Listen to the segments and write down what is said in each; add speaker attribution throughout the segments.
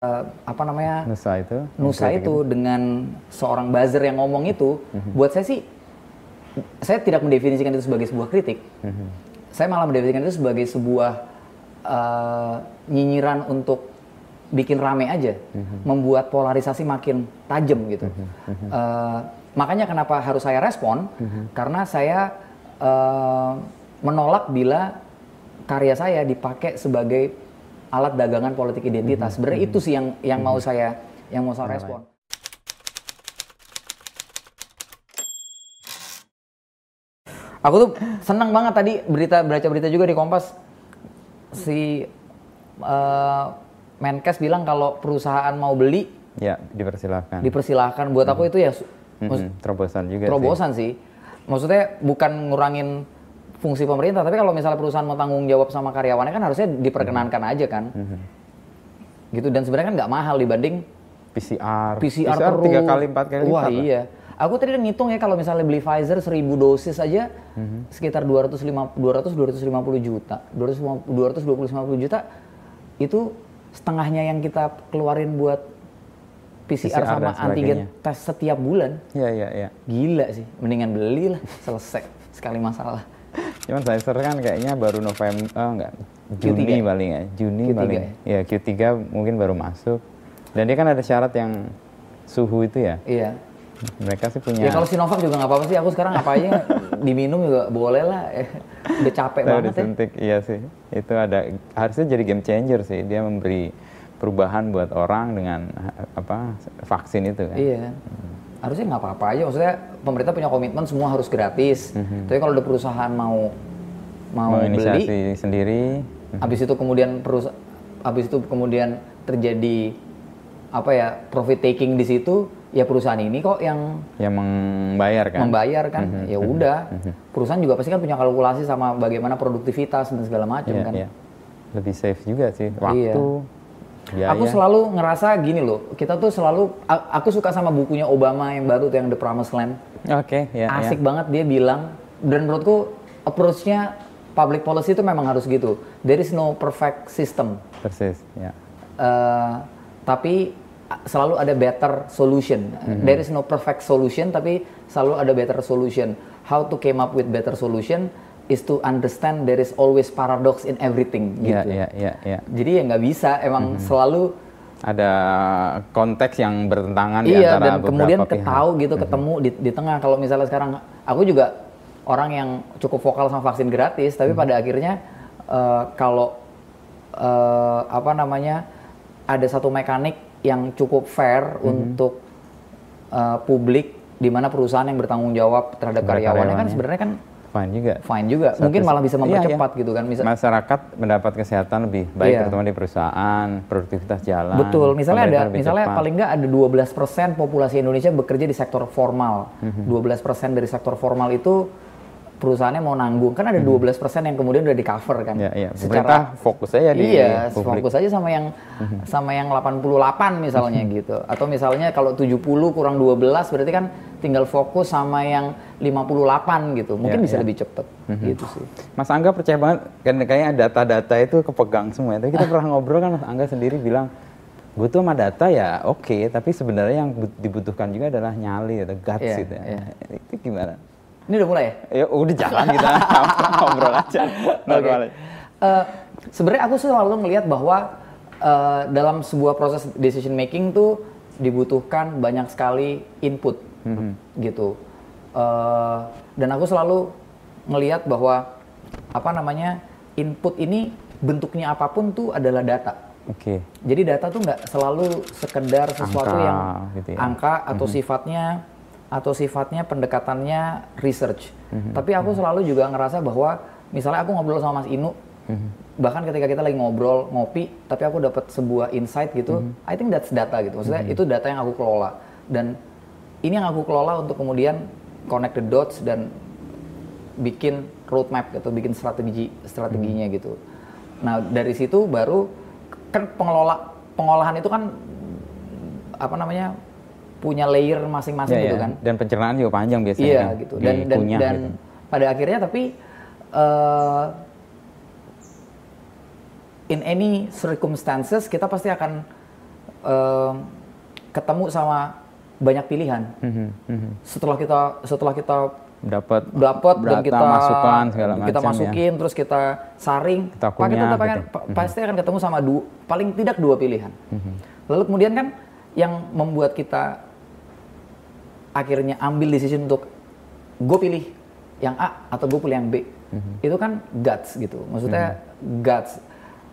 Speaker 1: uh, apa namanya
Speaker 2: Nusa itu.
Speaker 1: Nusa itu dengan seorang buzzer yang ngomong itu, buat saya sih, saya tidak mendefinisikan itu sebagai sebuah kritik. Saya malah mendefinisikan itu sebagai sebuah uh, nyinyiran untuk bikin rame aja, membuat polarisasi makin tajam gitu. Uh, makanya kenapa harus saya respon? Karena saya uh, menolak bila karya saya dipakai sebagai alat dagangan politik identitas. Sebenarnya itu sih yang yang mau saya yang mau saya respon. Aku tuh senang banget tadi berita baca berita juga di Kompas si uh, Menkes bilang kalau perusahaan mau beli
Speaker 2: Ya, dipersilahkan.
Speaker 1: dipersilahkan. Buat aku itu ya su-
Speaker 2: Mhm, Terobosan juga
Speaker 1: terobosan sih. Maksudnya bukan ngurangin fungsi pemerintah, tapi kalau misalnya perusahaan mau tanggung jawab sama karyawannya kan harusnya diperkenankan aja kan. Gitu dan sebenarnya kan nggak mahal dibanding.
Speaker 2: PCR.
Speaker 1: PCR, terus.
Speaker 2: tiga kali, empat kali
Speaker 1: Wah
Speaker 2: lipat
Speaker 1: iya. Aku tadi udah ngitung ya kalau misalnya beli Pfizer 1000 dosis aja
Speaker 2: Mhm.
Speaker 1: sekitar 250 200 250 juta. 250 250 juta itu setengahnya yang kita keluarin buat PCR,
Speaker 2: PCR
Speaker 1: sama antigen tes setiap bulan.
Speaker 2: Iya, iya, iya.
Speaker 1: Gila sih, mendingan beli lah, selesai sekali masalah.
Speaker 2: Cuman Pfizer kan kayaknya baru November, oh enggak, Juni
Speaker 1: Q3.
Speaker 2: paling ya. Juni
Speaker 1: Q3
Speaker 2: paling. Ya, Q3 mungkin baru masuk. Dan dia kan ada syarat yang suhu itu ya.
Speaker 1: Iya.
Speaker 2: Mereka sih punya
Speaker 1: Ya kalau Sinovac juga nggak apa-apa sih. Aku sekarang apa aja diminum juga boleh lah. Eh, Udah capek
Speaker 2: Tahu
Speaker 1: banget ya.
Speaker 2: disuntik, iya sih. Itu ada harusnya jadi game changer sih. Dia memberi perubahan buat orang dengan apa vaksin itu kan.
Speaker 1: Iya. Harusnya nggak apa-apa aja. Maksudnya pemerintah punya komitmen semua harus gratis. Tapi kalau ada perusahaan mau mau
Speaker 2: Mau
Speaker 1: beli,
Speaker 2: sendiri.
Speaker 1: habis itu kemudian perusahaan, habis itu kemudian terjadi apa ya profit taking di situ, ya perusahaan ini kok yang
Speaker 2: yang membayar kan.
Speaker 1: membayar kan. Ya udah. Perusahaan juga pasti kan punya kalkulasi sama bagaimana produktivitas dan segala macam
Speaker 2: Iya,
Speaker 1: kan.
Speaker 2: iya. Lebih safe juga sih. Waktu, biaya.
Speaker 1: Aku selalu ngerasa gini loh, kita tuh selalu, aku suka sama bukunya Obama yang baru tuh yang The Promised Land.
Speaker 2: Oke, ya, ya.
Speaker 1: Asik banget dia bilang, dan menurutku approach-nya public policy itu memang harus gitu. There is no perfect system,
Speaker 2: Persis, ya.
Speaker 1: Eh, tapi selalu ada better solution. There is no perfect solution, tapi selalu ada better solution. How to came up with better solution is to understand there is always paradox in everything.
Speaker 2: Iya,
Speaker 1: Gitu.
Speaker 2: iya, iya, iya.
Speaker 1: Jadi ya nggak bisa, emang selalu
Speaker 2: Ada konteks yang bertentangan di
Speaker 1: iya
Speaker 2: antara
Speaker 1: dan kemudian
Speaker 2: pihak.
Speaker 1: ketahu gitu ketemu di, di tengah kalau misalnya sekarang aku juga orang yang cukup vokal sama vaksin gratis tapi pada akhirnya eh, kalau eh, apa namanya ada satu mekanik yang cukup fair untuk eh, publik di mana perusahaan yang bertanggung jawab terhadap
Speaker 2: Terhadap
Speaker 1: karyawannya kan
Speaker 2: karyawannya.
Speaker 1: sebenarnya kan
Speaker 2: Fine juga.
Speaker 1: fine juga
Speaker 2: Satu-
Speaker 1: mungkin malah bisa
Speaker 2: Iya, iya.
Speaker 1: mempercepat gitu kan misal
Speaker 2: Masyarakat mendapat kesehatan lebih baik
Speaker 1: Iya.
Speaker 2: terutama di perusahaan, produktivitas jalan.
Speaker 1: Betul, misalnya ada misalnya
Speaker 2: cepat.
Speaker 1: paling nggak ada 12% populasi Indonesia bekerja di sektor formal.
Speaker 2: Mhm.
Speaker 1: 12% dari sektor formal itu perusahaannya mau nanggung. Kan ada 12% yang kemudian udah di cover kan.
Speaker 2: Iya, iya. Pemerintah fokus aja di
Speaker 1: Iya,
Speaker 2: publik.
Speaker 1: Fokus aja sama yang sama yang 88 misalnya gitu. Atau misalnya kalau 70 kurang 12 berarti kan tinggal fokus sama yang 58 gitu. Mungkin
Speaker 2: Iya,
Speaker 1: bisa
Speaker 2: iya.
Speaker 1: lebih cepet gitu sih.
Speaker 2: Mas Angga percaya banget kan kayaknya data-data itu kepegang semua. Tapi kita pernah ngobrol kan Mas Angga sendiri bilang gue tuh sama data ya oke, tapi sebenarnya yang bu- dibutuhkan juga adalah nyali atau guts
Speaker 1: Iya,
Speaker 2: gitu ya.
Speaker 1: iya.
Speaker 2: Itu gimana?
Speaker 1: Ini udah mulai ya?
Speaker 2: Ya udah jalan kita ngobrol aja. Normal aja.
Speaker 1: Eh, sebenarnya aku selalu melihat bahwa eh, dalam sebuah proses decision making tuh dibutuhkan banyak sekali input gitu Eh, dan aku selalu ngelihat bahwa apa namanya input ini bentuknya apa pun tuh adalah data
Speaker 2: Oke.
Speaker 1: jadi data tuh nggak selalu sekedar sesuatu
Speaker 2: Angka,
Speaker 1: yang
Speaker 2: gitu ya.
Speaker 1: angka atau sifatnya atau sifatnya pendekatannya research.
Speaker 2: Mhm.
Speaker 1: Tapi aku selalu juga ngerasa bahwa misalnya aku ngobrol sama Mas Inu,
Speaker 2: Mhm.
Speaker 1: bahkan ketika kita lagi ngobrol ngopi, tapi aku dapat sebuah insight gitu,
Speaker 2: Mhm.
Speaker 1: I think that's data gitu. Maksudnya itu data yang aku kelola dan ini yang aku kelola untuk kemudian connect the dots dan bikin roadmap atau bikin strategi strateginya
Speaker 2: Mhm.
Speaker 1: gitu. Nah dari situ baru kan pengelola pengolahan itu kan apa namanya punya layer masing-masing
Speaker 2: Ya,
Speaker 1: gitu
Speaker 2: ya.
Speaker 1: kan.
Speaker 2: Dan pencernaan juga panjang biasanya
Speaker 1: Iya
Speaker 2: kan.
Speaker 1: gitu. Dan dan
Speaker 2: dikunyah
Speaker 1: dan
Speaker 2: gitu.
Speaker 1: pada akhirnya tapi eh, in any circumstances kita pasti akan eh, ketemu sama banyak pilihan.
Speaker 2: Mhm, mhm.
Speaker 1: Setelah kita setelah kita
Speaker 2: dapat
Speaker 1: dapat dan kita
Speaker 2: masukan segala
Speaker 1: kita
Speaker 2: macam ya.
Speaker 1: masukin terus kita saring
Speaker 2: Kita
Speaker 1: kita
Speaker 2: kunyah
Speaker 1: tetap akan-
Speaker 2: gitu.
Speaker 1: pa- pasti akan ketemu sama dua paling tidak dua pilihan
Speaker 2: Mhm.
Speaker 1: lalu kemudian kan yang membuat kita akhirnya ambil decision untuk gue pilih yang A atau gue pilih yang B.
Speaker 2: Mhm.
Speaker 1: itu kan guts gitu. Maksudnya guts.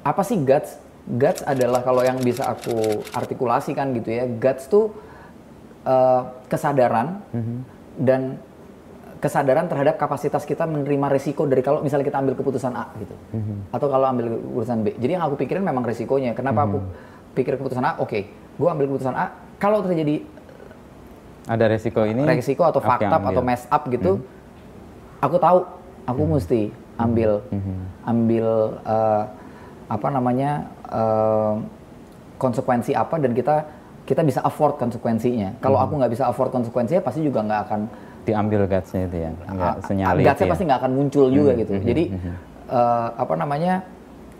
Speaker 1: Apa sih guts? Guts adalah kalau yang bisa aku artikulasikan gitu ya. Guts tuh eh, kesadaran
Speaker 2: Mhm.
Speaker 1: dan kesadaran terhadap kapasitas kita menerima risiko dari kalau misalnya kita ambil keputusan A gitu.
Speaker 2: Mhm.
Speaker 1: atau kalau ambil keputusan B. Jadi yang aku pikirin memang risikonya kenapa aku pikir keputusan A? Oke gue ambil keputusan A. Kalau terjadi
Speaker 2: ada resiko ini?
Speaker 1: Resiko atau up
Speaker 2: ambil.
Speaker 1: atau mess up gitu aku tahu. Aku mesti ambil ambil eh, apa namanya eh, konsekuensi apa dan kita kita bisa afford konsekuensinya. Kalau aku nggak bisa afford konsekuensinya pasti juga nggak akan
Speaker 2: diambil gutsnya itu ya? Nggak senyali
Speaker 1: gutsnya
Speaker 2: ya.
Speaker 1: pasti nggak akan muncul juga gitu. Jadi eh, apa namanya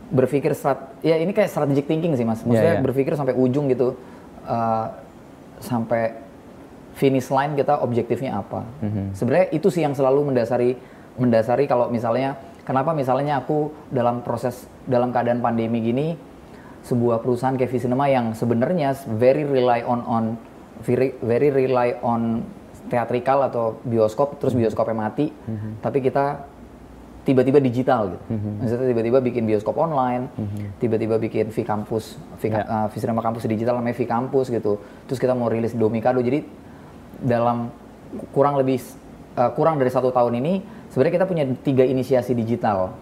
Speaker 1: berpikir strat ya ini kayak strategic thinking sih mas. Maksudnya
Speaker 2: Iya, iya.
Speaker 1: berpikir sampai ujung gitu eh, sampai finish line kita objektifnya apa. Sebenarnya itu sih yang selalu mendasari mendasari kalau misalnya kenapa misalnya aku dalam proses dalam keadaan pandemi gini sebuah perusahaan kayak Visinema yang sebenarnya very rely on on very, very rely on teatrikal atau bioskop terus bioskopnya mati tapi kita tiba-tiba digital gitu. Maksudnya tiba-tiba bikin bioskop online tiba-tiba bikin V Campus V,
Speaker 2: Ya.
Speaker 1: uh, Visinema Campus digital namanya V Campus gitu. Terus kita mau rilis Domikado jadi dalam kurang lebih uh, kurang dari satu tahun ini sebenarnya kita punya tiga inisiasi digital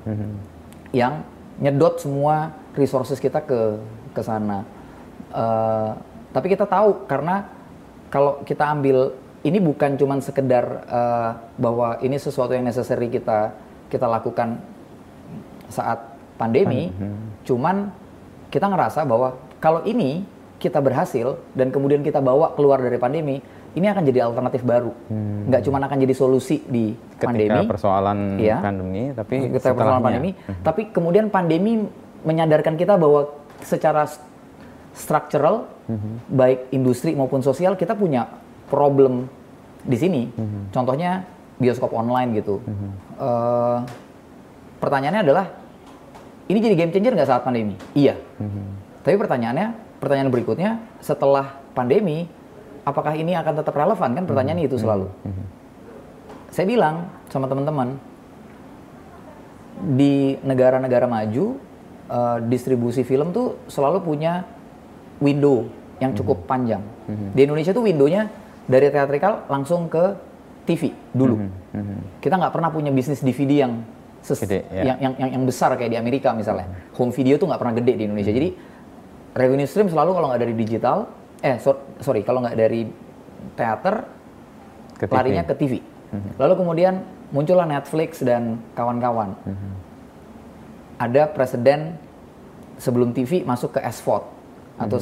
Speaker 1: yang nyedot semua resources kita ke ke sana. Eh, tapi kita tahu karena kalau kita ambil ini bukan cuman sekedar eh, bahwa ini sesuatu yang necessary kita kita lakukan saat pandemi, cuman kita ngerasa bahwa kalau ini kita berhasil dan kemudian kita bawa keluar dari pandemi, ini akan jadi alternatif baru. Nggak cuman akan jadi solusi di
Speaker 2: ketika
Speaker 1: pandemi,
Speaker 2: persoalan
Speaker 1: Iya.
Speaker 2: pandemi tapi
Speaker 1: kita persoalan pandemi, tapi kemudian pandemi menyadarkan kita bahwa secara s- structural, baik industri maupun sosial, kita punya problem di sini. Contohnya bioskop online gitu. Eh, pertanyaannya adalah, ini jadi game changer nggak saat pandemi? Iya. Tapi pertanyaannya, pertanyaan berikutnya, setelah pandemi, apakah ini akan tetap relevan? Kan pertanyaannya itu selalu. Saya bilang sama teman-teman, di negara-negara maju eh, distribusi film tuh selalu punya window yang cukup panjang. Di Indonesia tuh windownya dari teatrikal langsung ke TV dulu. Kita nggak pernah punya bisnis DVD yang ses-
Speaker 2: Gede, ya.
Speaker 1: yang, yang yang yang besar kayak di Amerika misalnya. Home video tuh nggak pernah gede di Indonesia. Jadi revenue stream selalu kalau nggak dari digital, eh so- sorry kalau nggak dari teater
Speaker 2: Ke TV.
Speaker 1: larinya ke TV. Lalu kemudian muncullah Netflix dan kawan-kawan. Ada presiden sebelum TV masuk ke SVOD atau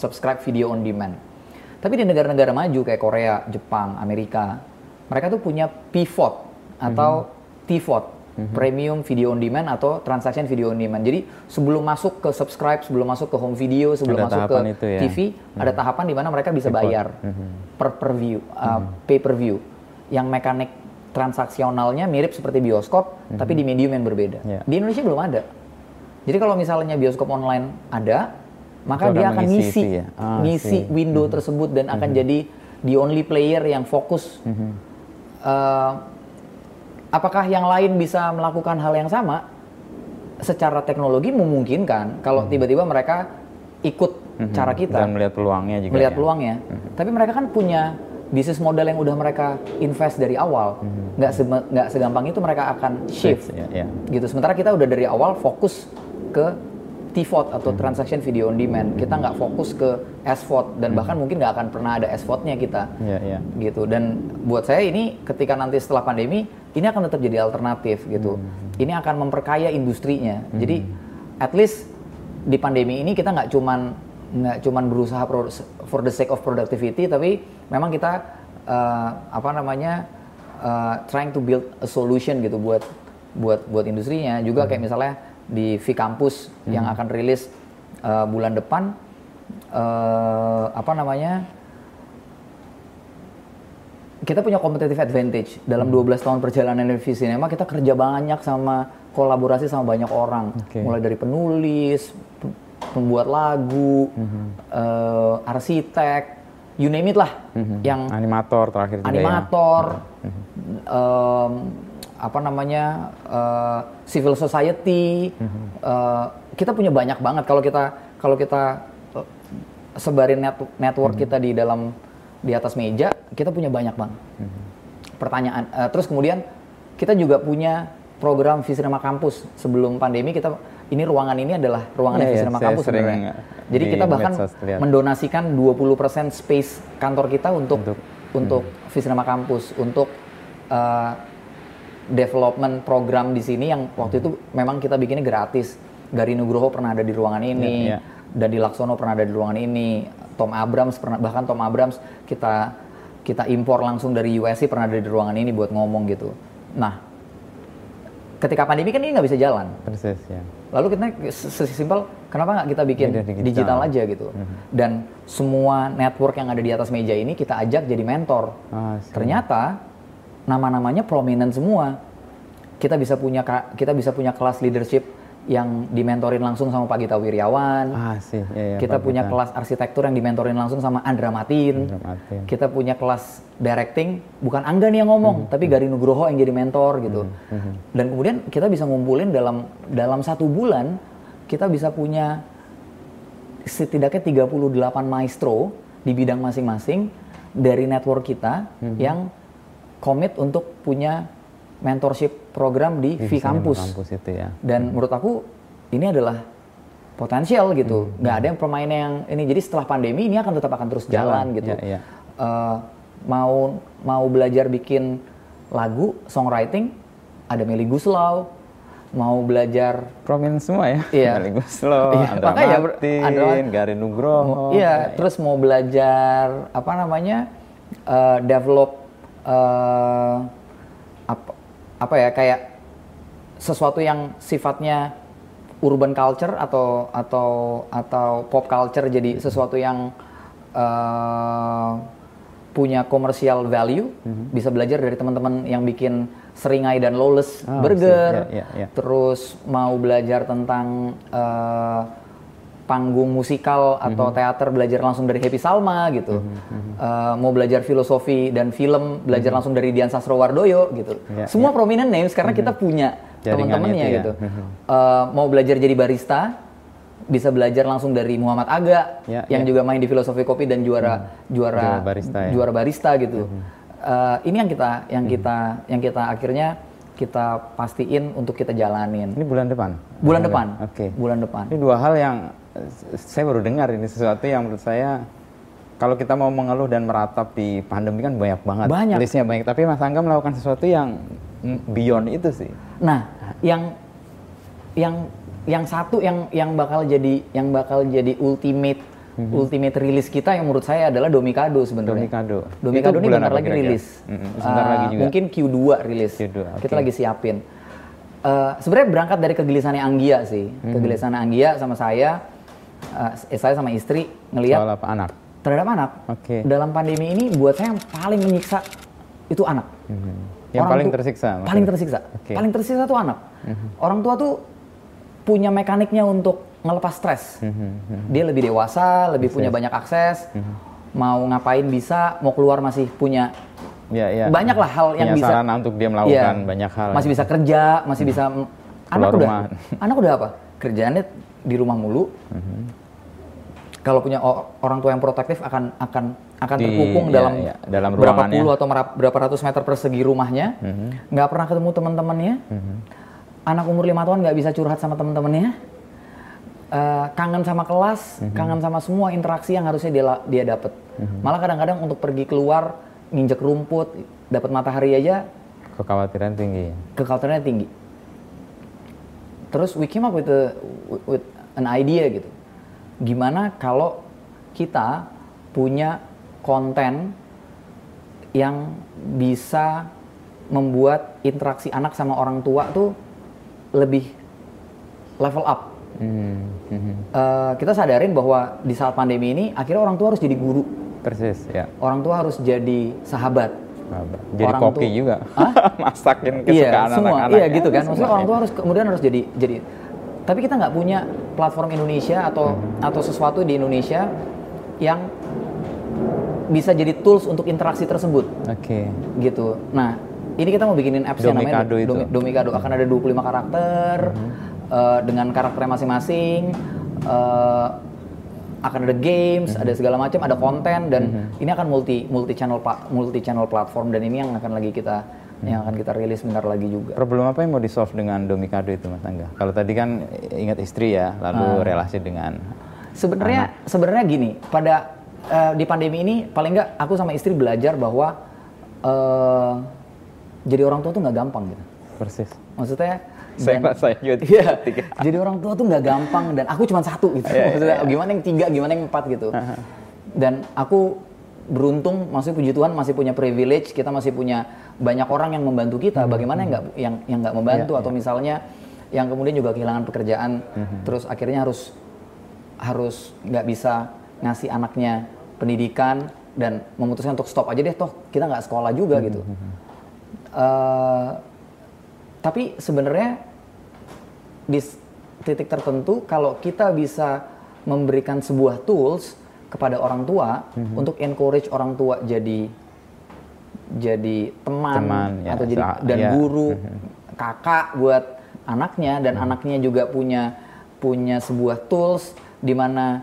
Speaker 1: subscribe video on demand. Tapi di negara-negara maju kayak Korea, Jepang, Amerika, mereka tuh punya PVOD atau TVOD, premium video on demand atau transaction video on demand. Jadi sebelum masuk ke subscribe, sebelum masuk ke home video, sebelum
Speaker 2: Ada
Speaker 1: masuk ke
Speaker 2: itu ya.
Speaker 1: TV, ada tahapan di mana mereka bisa bayar per per view, uh, pay per view, yang mekanik transaksionalnya mirip seperti bioskop, tapi di medium yang berbeda.
Speaker 2: Ya.
Speaker 1: Di Indonesia belum ada. Jadi kalau misalnya bioskop online ada, maka
Speaker 2: Itu
Speaker 1: dia
Speaker 2: akan
Speaker 1: ngisi,
Speaker 2: ya? Ah,
Speaker 1: ngisi
Speaker 2: see.
Speaker 1: window tersebut dan akan jadi the only player yang fokus. Eh, apakah yang lain bisa melakukan hal yang sama? Secara teknologi memungkinkan kalau tiba-tiba mereka ikut cara kita
Speaker 2: dan melihat peluangnya juga
Speaker 1: melihat
Speaker 2: ya.
Speaker 1: peluangnya. Tapi mereka kan punya bisnis model yang udah mereka invest dari awal. Nggak se- nggak segampang itu mereka akan shift.
Speaker 2: ya, ya.
Speaker 1: Gitu. Sementara kita udah dari awal fokus ke TVOD atau transaction video on demand. Kita nggak fokus ke SVOD dan bahkan mungkin nggak akan pernah ada SVOD-nya kita.
Speaker 2: Iya, iya.
Speaker 1: Gitu. Dan buat saya ini ketika nanti setelah pandemi ini akan tetap jadi alternatif gitu. Ini akan memperkaya industrinya. Jadi at least di pandemi ini kita nggak cuman nggak cuman berusaha pro- for the sake of productivity tapi memang kita eh, apa namanya eh, trying to build a solution gitu buat buat buat industrinya. Juga kayak misalnya di V Campus yang akan rilis eh, bulan depan eh, apa namanya kita punya competitive advantage. Dalam 12 tahun perjalanan di Cinema kita kerja banyak sama kolaborasi sama banyak orang.
Speaker 2: Oke.
Speaker 1: mulai dari penulis pe- pembuat lagu eh, arsitek you name it lah. Yang
Speaker 2: Animator terakhir juga ya.
Speaker 1: animator, em, apa namanya eh, civil society, eh, kita punya banyak banget. Kalau kita kalau kita sebarin net- network kita di dalam di atas meja, kita punya banyak banget. Pertanyaan, eh, terus kemudian kita juga punya program Visirama Kampus sebelum pandemi kita ini ruangan ini adalah ruangan
Speaker 2: Iya, iya,
Speaker 1: Visirama
Speaker 2: saya
Speaker 1: Kampus sebenarnya. Jadi
Speaker 2: di
Speaker 1: kita bahkan mendonasikan 20% space kantor kita untuk
Speaker 2: Untuk-
Speaker 1: untuk Visirama Kampus untuk uh, development program di sini yang waktu itu memang kita bikinnya gratis. Gari Nugroho pernah ada di ruangan ini,
Speaker 2: Iya, iya.
Speaker 1: Dadi Laksono pernah ada di ruangan ini, Tom Abrams pernah bahkan Tom Abrams kita kita impor langsung dari USC pernah ada di ruangan ini buat ngomong gitu. Nah, ketika pandemi kan ini nggak bisa jalan.
Speaker 2: Persis ya.
Speaker 1: Lalu kita se- sesimpel kenapa nggak kita bikin
Speaker 2: Media digital.
Speaker 1: digital. aja gitu. Dan semua network yang ada di atas meja ini kita ajak jadi mentor.
Speaker 2: Ah.
Speaker 1: Ternyata nama-namanya prominent semua. Kita bisa punya kita bisa punya kelas leadership yang dimentorin langsung sama Pak Gita Wiryawan.
Speaker 2: Ah sih, ya, ya,
Speaker 1: kita
Speaker 2: Pak
Speaker 1: punya
Speaker 2: Gita.
Speaker 1: kelas arsitektur yang dimentorin langsung sama Andra Matin.
Speaker 2: Andra Matin.
Speaker 1: Kita punya kelas directing, bukan Angga nih yang ngomong, tapi Gari Nugroho yang jadi mentor gitu. Dan kemudian kita bisa ngumpulin dalam dalam satu bulan kita bisa punya setidaknya 38 maestro di bidang masing-masing dari network kita yang komit untuk punya mentorship program di
Speaker 2: Di
Speaker 1: V Campus.
Speaker 2: kampus itu ya.
Speaker 1: Dan menurut aku ini adalah potensial gitu. Nggak ada yang permainan yang ini. Jadi setelah pandemi ini akan tetap akan terus jalan,
Speaker 2: Jalan,
Speaker 1: gitu.
Speaker 2: iya, iya.
Speaker 1: Eh, mau mau belajar bikin lagu, songwriting, ada Meli Guslau. Mau belajar
Speaker 2: Prominent semua ya.
Speaker 1: Iya.
Speaker 2: Meli Guslo,
Speaker 1: Iya,
Speaker 2: Andra
Speaker 1: makanya, Bro,
Speaker 2: Martin,
Speaker 1: Andra-
Speaker 2: Gari Nugroho.
Speaker 1: Iya, terus mau belajar apa namanya eh, develop eh, apa ya kayak sesuatu yang sifatnya urban culture atau atau atau pop culture jadi sesuatu yang eh, punya commercial value bisa belajar dari teman-teman yang bikin seringai dan lawless
Speaker 2: Oh,
Speaker 1: burger.
Speaker 2: Iya, iya, iya.
Speaker 1: terus mau belajar tentang eh, panggung musikal atau
Speaker 2: Mhm.
Speaker 1: teater belajar langsung dari Happy Salma gitu Eh, mau belajar filosofi dan film belajar langsung dari Dian Sastrowardoyo gitu
Speaker 2: Mhm. Iya,
Speaker 1: semua prominent names karena kita punya
Speaker 2: Jaringan
Speaker 1: teman-temannya
Speaker 2: ya.
Speaker 1: gitu
Speaker 2: Mhm.
Speaker 1: Eh, mau belajar jadi barista bisa belajar langsung dari Muhammad Aga
Speaker 2: Ya,
Speaker 1: yang
Speaker 2: ya.
Speaker 1: juga main di filosofi kopi dan juara juara
Speaker 2: Juara barista ya.
Speaker 1: juara barista gitu Eh, ini yang kita yang kita yang kita akhirnya kita pastiin untuk kita jalanin
Speaker 2: Ini bulan depan?
Speaker 1: bulan depan
Speaker 2: Oke.
Speaker 1: bulan depan
Speaker 2: Ini dua hal yang saya baru dengar ini sesuatu yang menurut saya kalau kita mau mengeluh dan meratap di pandemi kan banyak banget
Speaker 1: Banyak.
Speaker 2: listnya banyak tapi Mas Angga melakukan sesuatu yang beyond itu sih
Speaker 1: Nah, yang yang yang satu yang yang bakal jadi yang bakal jadi ultimate ultimate rilis kita yang menurut saya adalah Domikado sebenarnya.
Speaker 2: Domikado.
Speaker 1: Domikado ini bentar lagi
Speaker 2: kira-kira?
Speaker 1: rilis.
Speaker 2: Sebentar
Speaker 1: Uh,
Speaker 2: lagi juga.
Speaker 1: Mungkin Q2 rilis.
Speaker 2: Q2,
Speaker 1: Kita
Speaker 2: oke.
Speaker 1: lagi siapin. Uh, sebenarnya berangkat dari kegelisahannya Anggia sih. Kegelisahan Anggia sama saya uh, eh, saya sama istri ngelihat
Speaker 2: soal apa anak
Speaker 1: terhadap anak.
Speaker 2: Oke.
Speaker 1: Dalam pandemi ini buat saya yang paling menyiksa itu anak.
Speaker 2: yang
Speaker 1: Orang
Speaker 2: paling
Speaker 1: tu-
Speaker 2: tersiksa
Speaker 1: Paling tersiksa.
Speaker 2: Oke.
Speaker 1: Paling tersiksa tuh anak. Orang tua tuh punya mekaniknya untuk ngelepas stres.
Speaker 2: Mhm,
Speaker 1: Dia lebih dewasa, lebih punya banyak akses. Mau ngapain bisa, mau keluar masih punya
Speaker 2: ya, ya.
Speaker 1: banyak lah hal yang
Speaker 2: Punya
Speaker 1: bisa.
Speaker 2: sarana untuk dia melakukan
Speaker 1: Iya.
Speaker 2: banyak hal
Speaker 1: Masih bisa kerja, masih bisa anak udah anak udah apa? Kerjaannya di rumah mulu.
Speaker 2: Mhm.
Speaker 1: Kalau punya orang tua yang protektif akan akan akan
Speaker 2: Di-
Speaker 1: terkukung
Speaker 2: iya,
Speaker 1: dalam,
Speaker 2: iya, dalam
Speaker 1: berapa puluh atau berapa ratus meter persegi rumahnya,
Speaker 2: Mhm.
Speaker 1: nggak pernah ketemu teman-temannya, anak umur lima tahun nggak bisa curhat sama teman-temannya, Eh, kangen sama kelas,
Speaker 2: Mhm.
Speaker 1: kangen sama semua interaksi yang harusnya dia dia dapat.
Speaker 2: Mhm.
Speaker 1: Malah kadang-kadang untuk pergi keluar nginjek rumput, dapat matahari aja
Speaker 2: kekhawatiran tinggi
Speaker 1: kekhawatirannya tinggi. Terus we came up with a, with an idea gitu. Gimana kalau kita punya konten yang bisa membuat interaksi anak sama orang tua tuh lebih level up Hmm. Uh, kita sadarin bahwa di saat pandemi ini akhirnya orang tua harus jadi guru.
Speaker 2: Persis, ya.
Speaker 1: Orang tua harus jadi sahabat.
Speaker 2: Jadi orang koki tua, juga. Masakin kesukaan
Speaker 1: iya, semua. Iya gitu kan. Maksudnya orang tua harus kemudian harus jadi jadi tapi kita nggak punya platform Indonesia atau atau sesuatu di Indonesia yang bisa jadi tools untuk interaksi tersebut.
Speaker 2: Oke.
Speaker 1: Okay. Gitu. Nah, ini kita mau bikinin apps yang namanya itu. Domi, Domikado. Akan ada 25 karakter hmm. uh, dengan karakternya masing-masing. Uh, akan ada games, hmm. ada segala macam, ada konten dan hmm. ini akan multi multi channel multi channel platform dan ini yang akan lagi kita hmm. yang akan kita rilis bentar lagi juga.
Speaker 2: Problem apa yang mau di solve dengan Domikado itu Mas Angga? Kalau tadi kan ingat istri ya, lalu hmm. relasi dengan
Speaker 1: sebenarnya sebenarnya gini, pada uh, di pandemi ini paling nggak aku sama istri belajar bahwa uh, jadi orang tua tuh nggak gampang gitu.
Speaker 2: Persis.
Speaker 1: Maksudnya
Speaker 2: saya dan, saya juga
Speaker 1: iya, jadi orang tua tuh nggak gampang dan aku cuma satu gitu. Yeah, iya, Maksudnya yeah. gimana yang tiga, gimana yang empat gitu. Dan aku beruntung, maksudnya puji Tuhan masih punya privilege, kita masih punya banyak orang yang membantu kita. Hmm. Bagaimana yang nggak yang yang nggak membantu yeah, atau yeah. misalnya yang kemudian juga kehilangan pekerjaan, hmm. terus akhirnya harus harus nggak bisa ngasih anaknya pendidikan dan memutuskan untuk stop aja deh, toh kita nggak sekolah juga hmm. gitu. Uh, tapi sebenarnya di titik tertentu kalau kita bisa memberikan sebuah tools kepada orang tua hmm. untuk encourage orang tua jadi jadi teman, teman ya, atau jadi dan ya. guru, mm-hmm. kakak buat anaknya dan hmm. anaknya juga punya punya sebuah tools di mana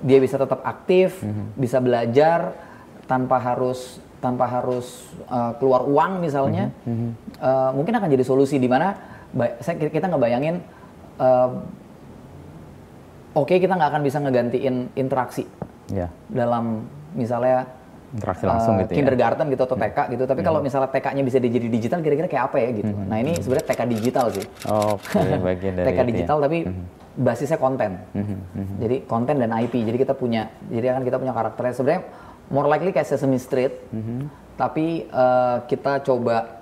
Speaker 1: dia bisa tetap aktif, hmm. bisa belajar tanpa harus tanpa harus uh, keluar uang misalnya, hmm. uh, mungkin akan jadi solusi di mana saya kita nggak bayangin uh, oke okay, kita nggak akan bisa ngegantiin interaksi yeah. dalam misalnya
Speaker 2: interaksi langsung uh, gitu
Speaker 1: ya. kindergarten gitu atau TK gitu. Tapi hmm. kalau misalnya TK-nya bisa jadi digital kira-kira kayak apa ya gitu. Hmm. Nah, ini sebenarnya TK digital sih.
Speaker 2: Oh, okay, bagian dari
Speaker 1: TK digital ya. tapi hmm. basisnya konten. Hmm. Hmm. Jadi konten dan IP. Jadi kita punya jadi akan kita punya karakternya sebenarnya more likely kayak Sesame Street. Hmm. Tapi uh, kita coba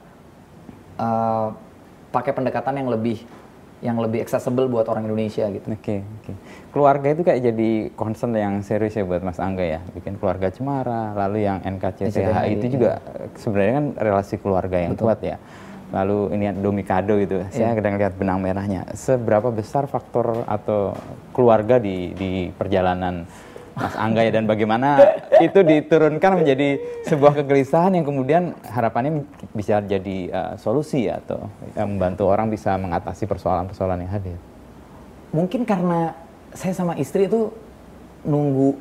Speaker 1: uh, pakai pendekatan yang lebih yang lebih accessible buat orang Indonesia gitu.
Speaker 2: Oke, okay, oke. Okay. Keluarga itu kayak jadi concern yang serius ya buat Mas Angga ya. Bikin keluarga cemara, lalu yang NKCTH itu juga sebenarnya kan relasi keluarga yang Betul. kuat ya. Lalu ini domikado gitu. Yeah. Saya kadang lihat benang merahnya. Seberapa besar faktor atau keluarga di di perjalanan Mas Angga ya dan bagaimana itu diturunkan menjadi sebuah kegelisahan yang kemudian harapannya bisa jadi uh, solusi ya atau uh, membantu orang bisa mengatasi persoalan-persoalan yang hadir.
Speaker 1: Mungkin karena saya sama istri itu nunggu,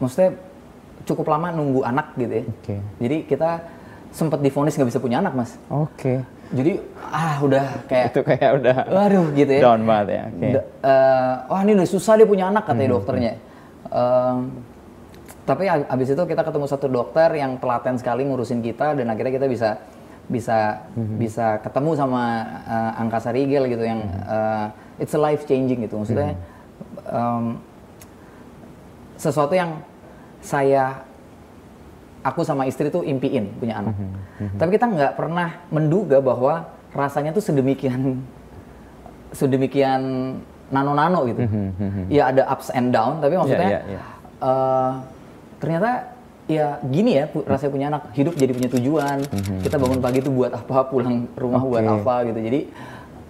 Speaker 1: maksudnya cukup lama nunggu anak gitu ya. Okay. Jadi kita sempat difonis nggak bisa punya anak mas.
Speaker 2: Oke. Okay.
Speaker 1: Jadi ah udah kayak
Speaker 2: itu kayak udah.
Speaker 1: Waduh gitu ya.
Speaker 2: Down banget ya. Okay.
Speaker 1: Uh, wah ini udah susah dia punya anak katanya hmm. dokternya. Um, tapi abis itu kita ketemu satu dokter yang telaten sekali ngurusin kita dan akhirnya kita bisa bisa mm-hmm. bisa ketemu sama uh, Angkasa Rigel gitu yang uh, it's a life changing gitu maksudnya mm-hmm. um, sesuatu yang saya aku sama istri tuh impiin punya anak mm-hmm. tapi kita nggak pernah menduga bahwa rasanya tuh sedemikian sedemikian nano-nano gitu. Ya ada ups and down, tapi maksudnya yeah, yeah, yeah. Uh, ternyata ya gini ya rasanya punya anak hidup jadi punya tujuan. Kita bangun pagi itu buat apa, pulang rumah okay. buat apa gitu. Jadi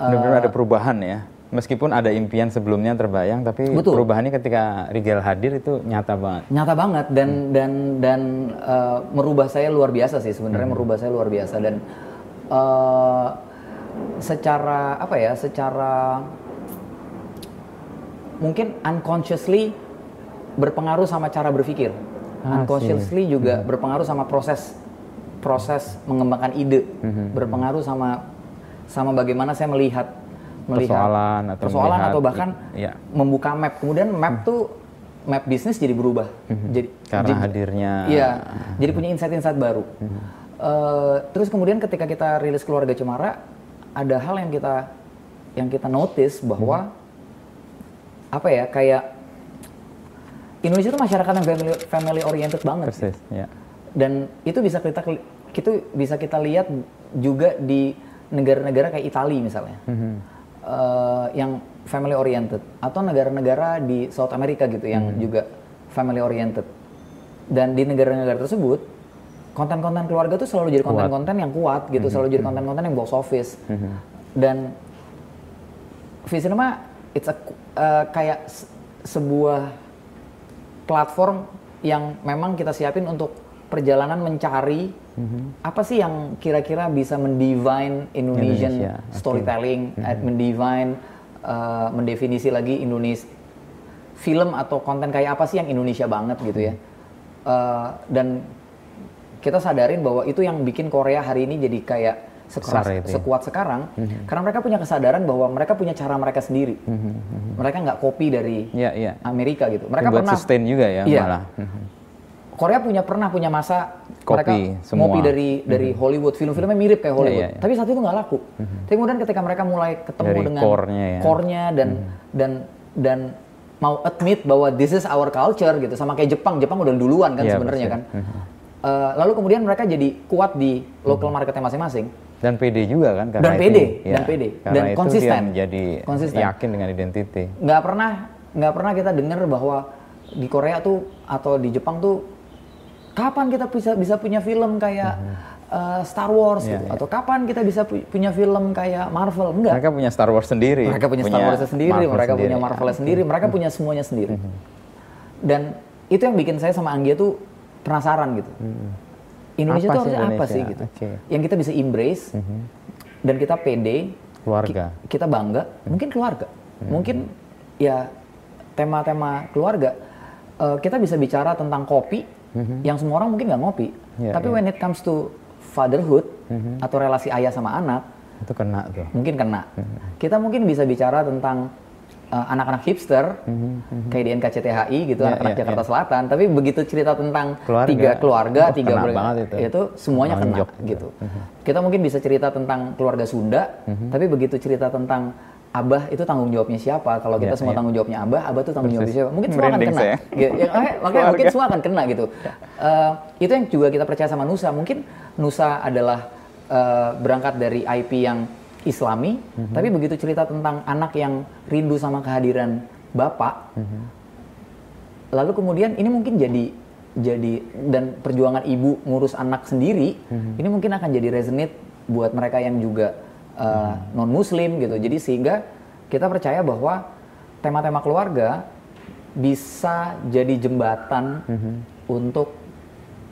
Speaker 2: uh, benar-benar ada perubahan ya. Meskipun ada impian sebelumnya terbayang, tapi betul. perubahannya ketika Rigel hadir itu nyata banget.
Speaker 1: Nyata banget dan hmm. dan dan uh, merubah saya luar biasa sih sebenarnya hmm. merubah saya luar biasa dan uh, secara apa ya, secara mungkin unconsciously berpengaruh sama cara berpikir. Ah, unconsciously sih. juga hmm. berpengaruh sama proses proses mengembangkan ide, hmm. berpengaruh sama sama bagaimana saya melihat melihat
Speaker 2: persoalan atau
Speaker 1: persoalan melihat, atau bahkan ya. membuka map. Kemudian map hmm. tuh map bisnis jadi berubah.
Speaker 2: Hmm. Jadi karena jadi, hadirnya
Speaker 1: Iya. Hmm. Jadi punya insight-insight baru. Hmm. Uh, terus kemudian ketika kita rilis keluarga Cemara, ada hal yang kita yang kita notice bahwa hmm apa ya kayak Indonesia itu masyarakat yang family, family oriented banget.
Speaker 2: Persis, ya.
Speaker 1: Dan itu bisa kita itu bisa kita lihat juga di negara-negara kayak Italia misalnya. Mm -hmm. uh, yang family oriented atau negara-negara di South America gitu yang
Speaker 2: Hmm.
Speaker 1: juga family oriented. Dan di negara-negara tersebut konten-konten keluarga tuh selalu jadi konten-konten yang kuat gitu,
Speaker 2: Hmm.
Speaker 1: selalu jadi konten-konten yang box office. Dan V-Cinema it's a uh, kayak se- sebuah platform yang memang kita siapin untuk perjalanan mencari apa sih yang kira-kira bisa mendivine Indonesian
Speaker 2: Indonesia,
Speaker 1: storytelling, eh, mendivine, uh, mendefinisi lagi Indonesia film atau konten kayak apa sih yang Indonesia banget gitu ya. Uh, dan kita sadarin bahwa itu yang bikin Korea hari ini jadi kayak sekeras,
Speaker 2: Besar ya.
Speaker 1: sekuat sekarang karena mereka punya kesadaran bahwa mereka punya cara mereka sendiri. Mereka nggak kopi dari
Speaker 2: Iya, iya.
Speaker 1: Amerika gitu. Mereka
Speaker 2: Buat
Speaker 1: pernah
Speaker 2: sustain juga ya
Speaker 1: Iya.
Speaker 2: malah.
Speaker 1: Korea punya pernah punya masa
Speaker 2: Copy
Speaker 1: mereka
Speaker 2: semua.
Speaker 1: ngopi dari dari Hollywood film-filmnya mirip kayak Hollywood
Speaker 2: Iya, iya, iya.
Speaker 1: tapi saat itu nggak laku tapi kemudian ketika mereka mulai ketemu
Speaker 2: Dari
Speaker 1: dengan
Speaker 2: core-nya ya.
Speaker 1: core-nya dan dan dan mau admit bahwa this is our culture gitu sama kayak Jepang Jepang udah duluan kan
Speaker 2: Iya,
Speaker 1: sebenarnya kan. Eh, lalu kemudian mereka jadi kuat di local marketnya masing-masing
Speaker 2: Dan PD juga kan karena
Speaker 1: Dan
Speaker 2: itu.
Speaker 1: pede,
Speaker 2: ya,
Speaker 1: dan pede.
Speaker 2: Karena
Speaker 1: Dan
Speaker 2: itu
Speaker 1: konsisten.
Speaker 2: dia menjadi
Speaker 1: Konsisten.
Speaker 2: yakin dengan identiti.
Speaker 1: nggak pernah nggak pernah kita dengar bahwa di Korea tuh atau di Jepang tuh kapan kita bisa bisa punya film kayak uh, Star Wars
Speaker 2: Iya,
Speaker 1: gitu
Speaker 2: iya.
Speaker 1: atau kapan kita bisa pu- punya film kayak Marvel enggak
Speaker 2: Mereka punya Star Wars sendiri.
Speaker 1: mereka punya Star Wars sendiri
Speaker 2: Marvel
Speaker 1: mereka punya
Speaker 2: sendiri. Hmm.
Speaker 1: Marvel sendiri mereka punya semuanya sendiri dan itu yang bikin saya sama Anggia tuh penasaran gitu
Speaker 2: Hmm. Apa
Speaker 1: tuh
Speaker 2: sih
Speaker 1: harusnya apa
Speaker 2: Indonesia?
Speaker 1: sih gitu.
Speaker 2: Hmm.
Speaker 1: yang kita bisa embrace dan kita pede
Speaker 2: Keluarga.
Speaker 1: ki- kita bangga mungkin keluarga mungkin ya tema-tema keluarga eh, kita bisa bicara tentang kopi yang semua orang mungkin nggak ngopi
Speaker 2: Iya,
Speaker 1: tapi
Speaker 2: iya.
Speaker 1: when it comes to fatherhood atau relasi ayah sama anak
Speaker 2: Itu kena tuh.
Speaker 1: mungkin kena kita mungkin bisa bicara tentang eh, anak-anak hipster kayak di NKCTHI gitu
Speaker 2: Iya,
Speaker 1: anak-anak
Speaker 2: iya,
Speaker 1: Jakarta Selatan tapi begitu cerita tentang
Speaker 2: Keluarga.
Speaker 1: tiga keluarga
Speaker 2: Oh,
Speaker 1: tiga ber-
Speaker 2: banget itu.
Speaker 1: semuanya kena
Speaker 2: Nonjok
Speaker 1: gitu kita mungkin bisa cerita tentang keluarga Sunda tapi begitu cerita tentang Abah itu tanggung jawabnya siapa? Kalau kita
Speaker 2: Iya,
Speaker 1: semua
Speaker 2: iya.
Speaker 1: tanggung jawabnya Abah, Abah itu tanggung jawabnya siapa? Mungkin semua akan kena.
Speaker 2: saya.
Speaker 1: Gitu. Ya, eh, makanya mungkin semua akan kena gitu. Eh, itu yang juga kita percaya sama Nusa. Mungkin Nusa adalah eh, berangkat dari IP yang Islami,
Speaker 2: Mhm.
Speaker 1: tapi begitu cerita tentang anak yang rindu sama kehadiran bapak,
Speaker 2: Mhm.
Speaker 1: lalu kemudian ini mungkin jadi jadi dan perjuangan ibu ngurus anak sendiri,
Speaker 2: Mhm.
Speaker 1: ini mungkin akan jadi resonate buat mereka yang juga
Speaker 2: Mhm.
Speaker 1: non Muslim gitu. Jadi sehingga kita percaya bahwa tema-tema keluarga bisa jadi jembatan
Speaker 2: Mhm.
Speaker 1: untuk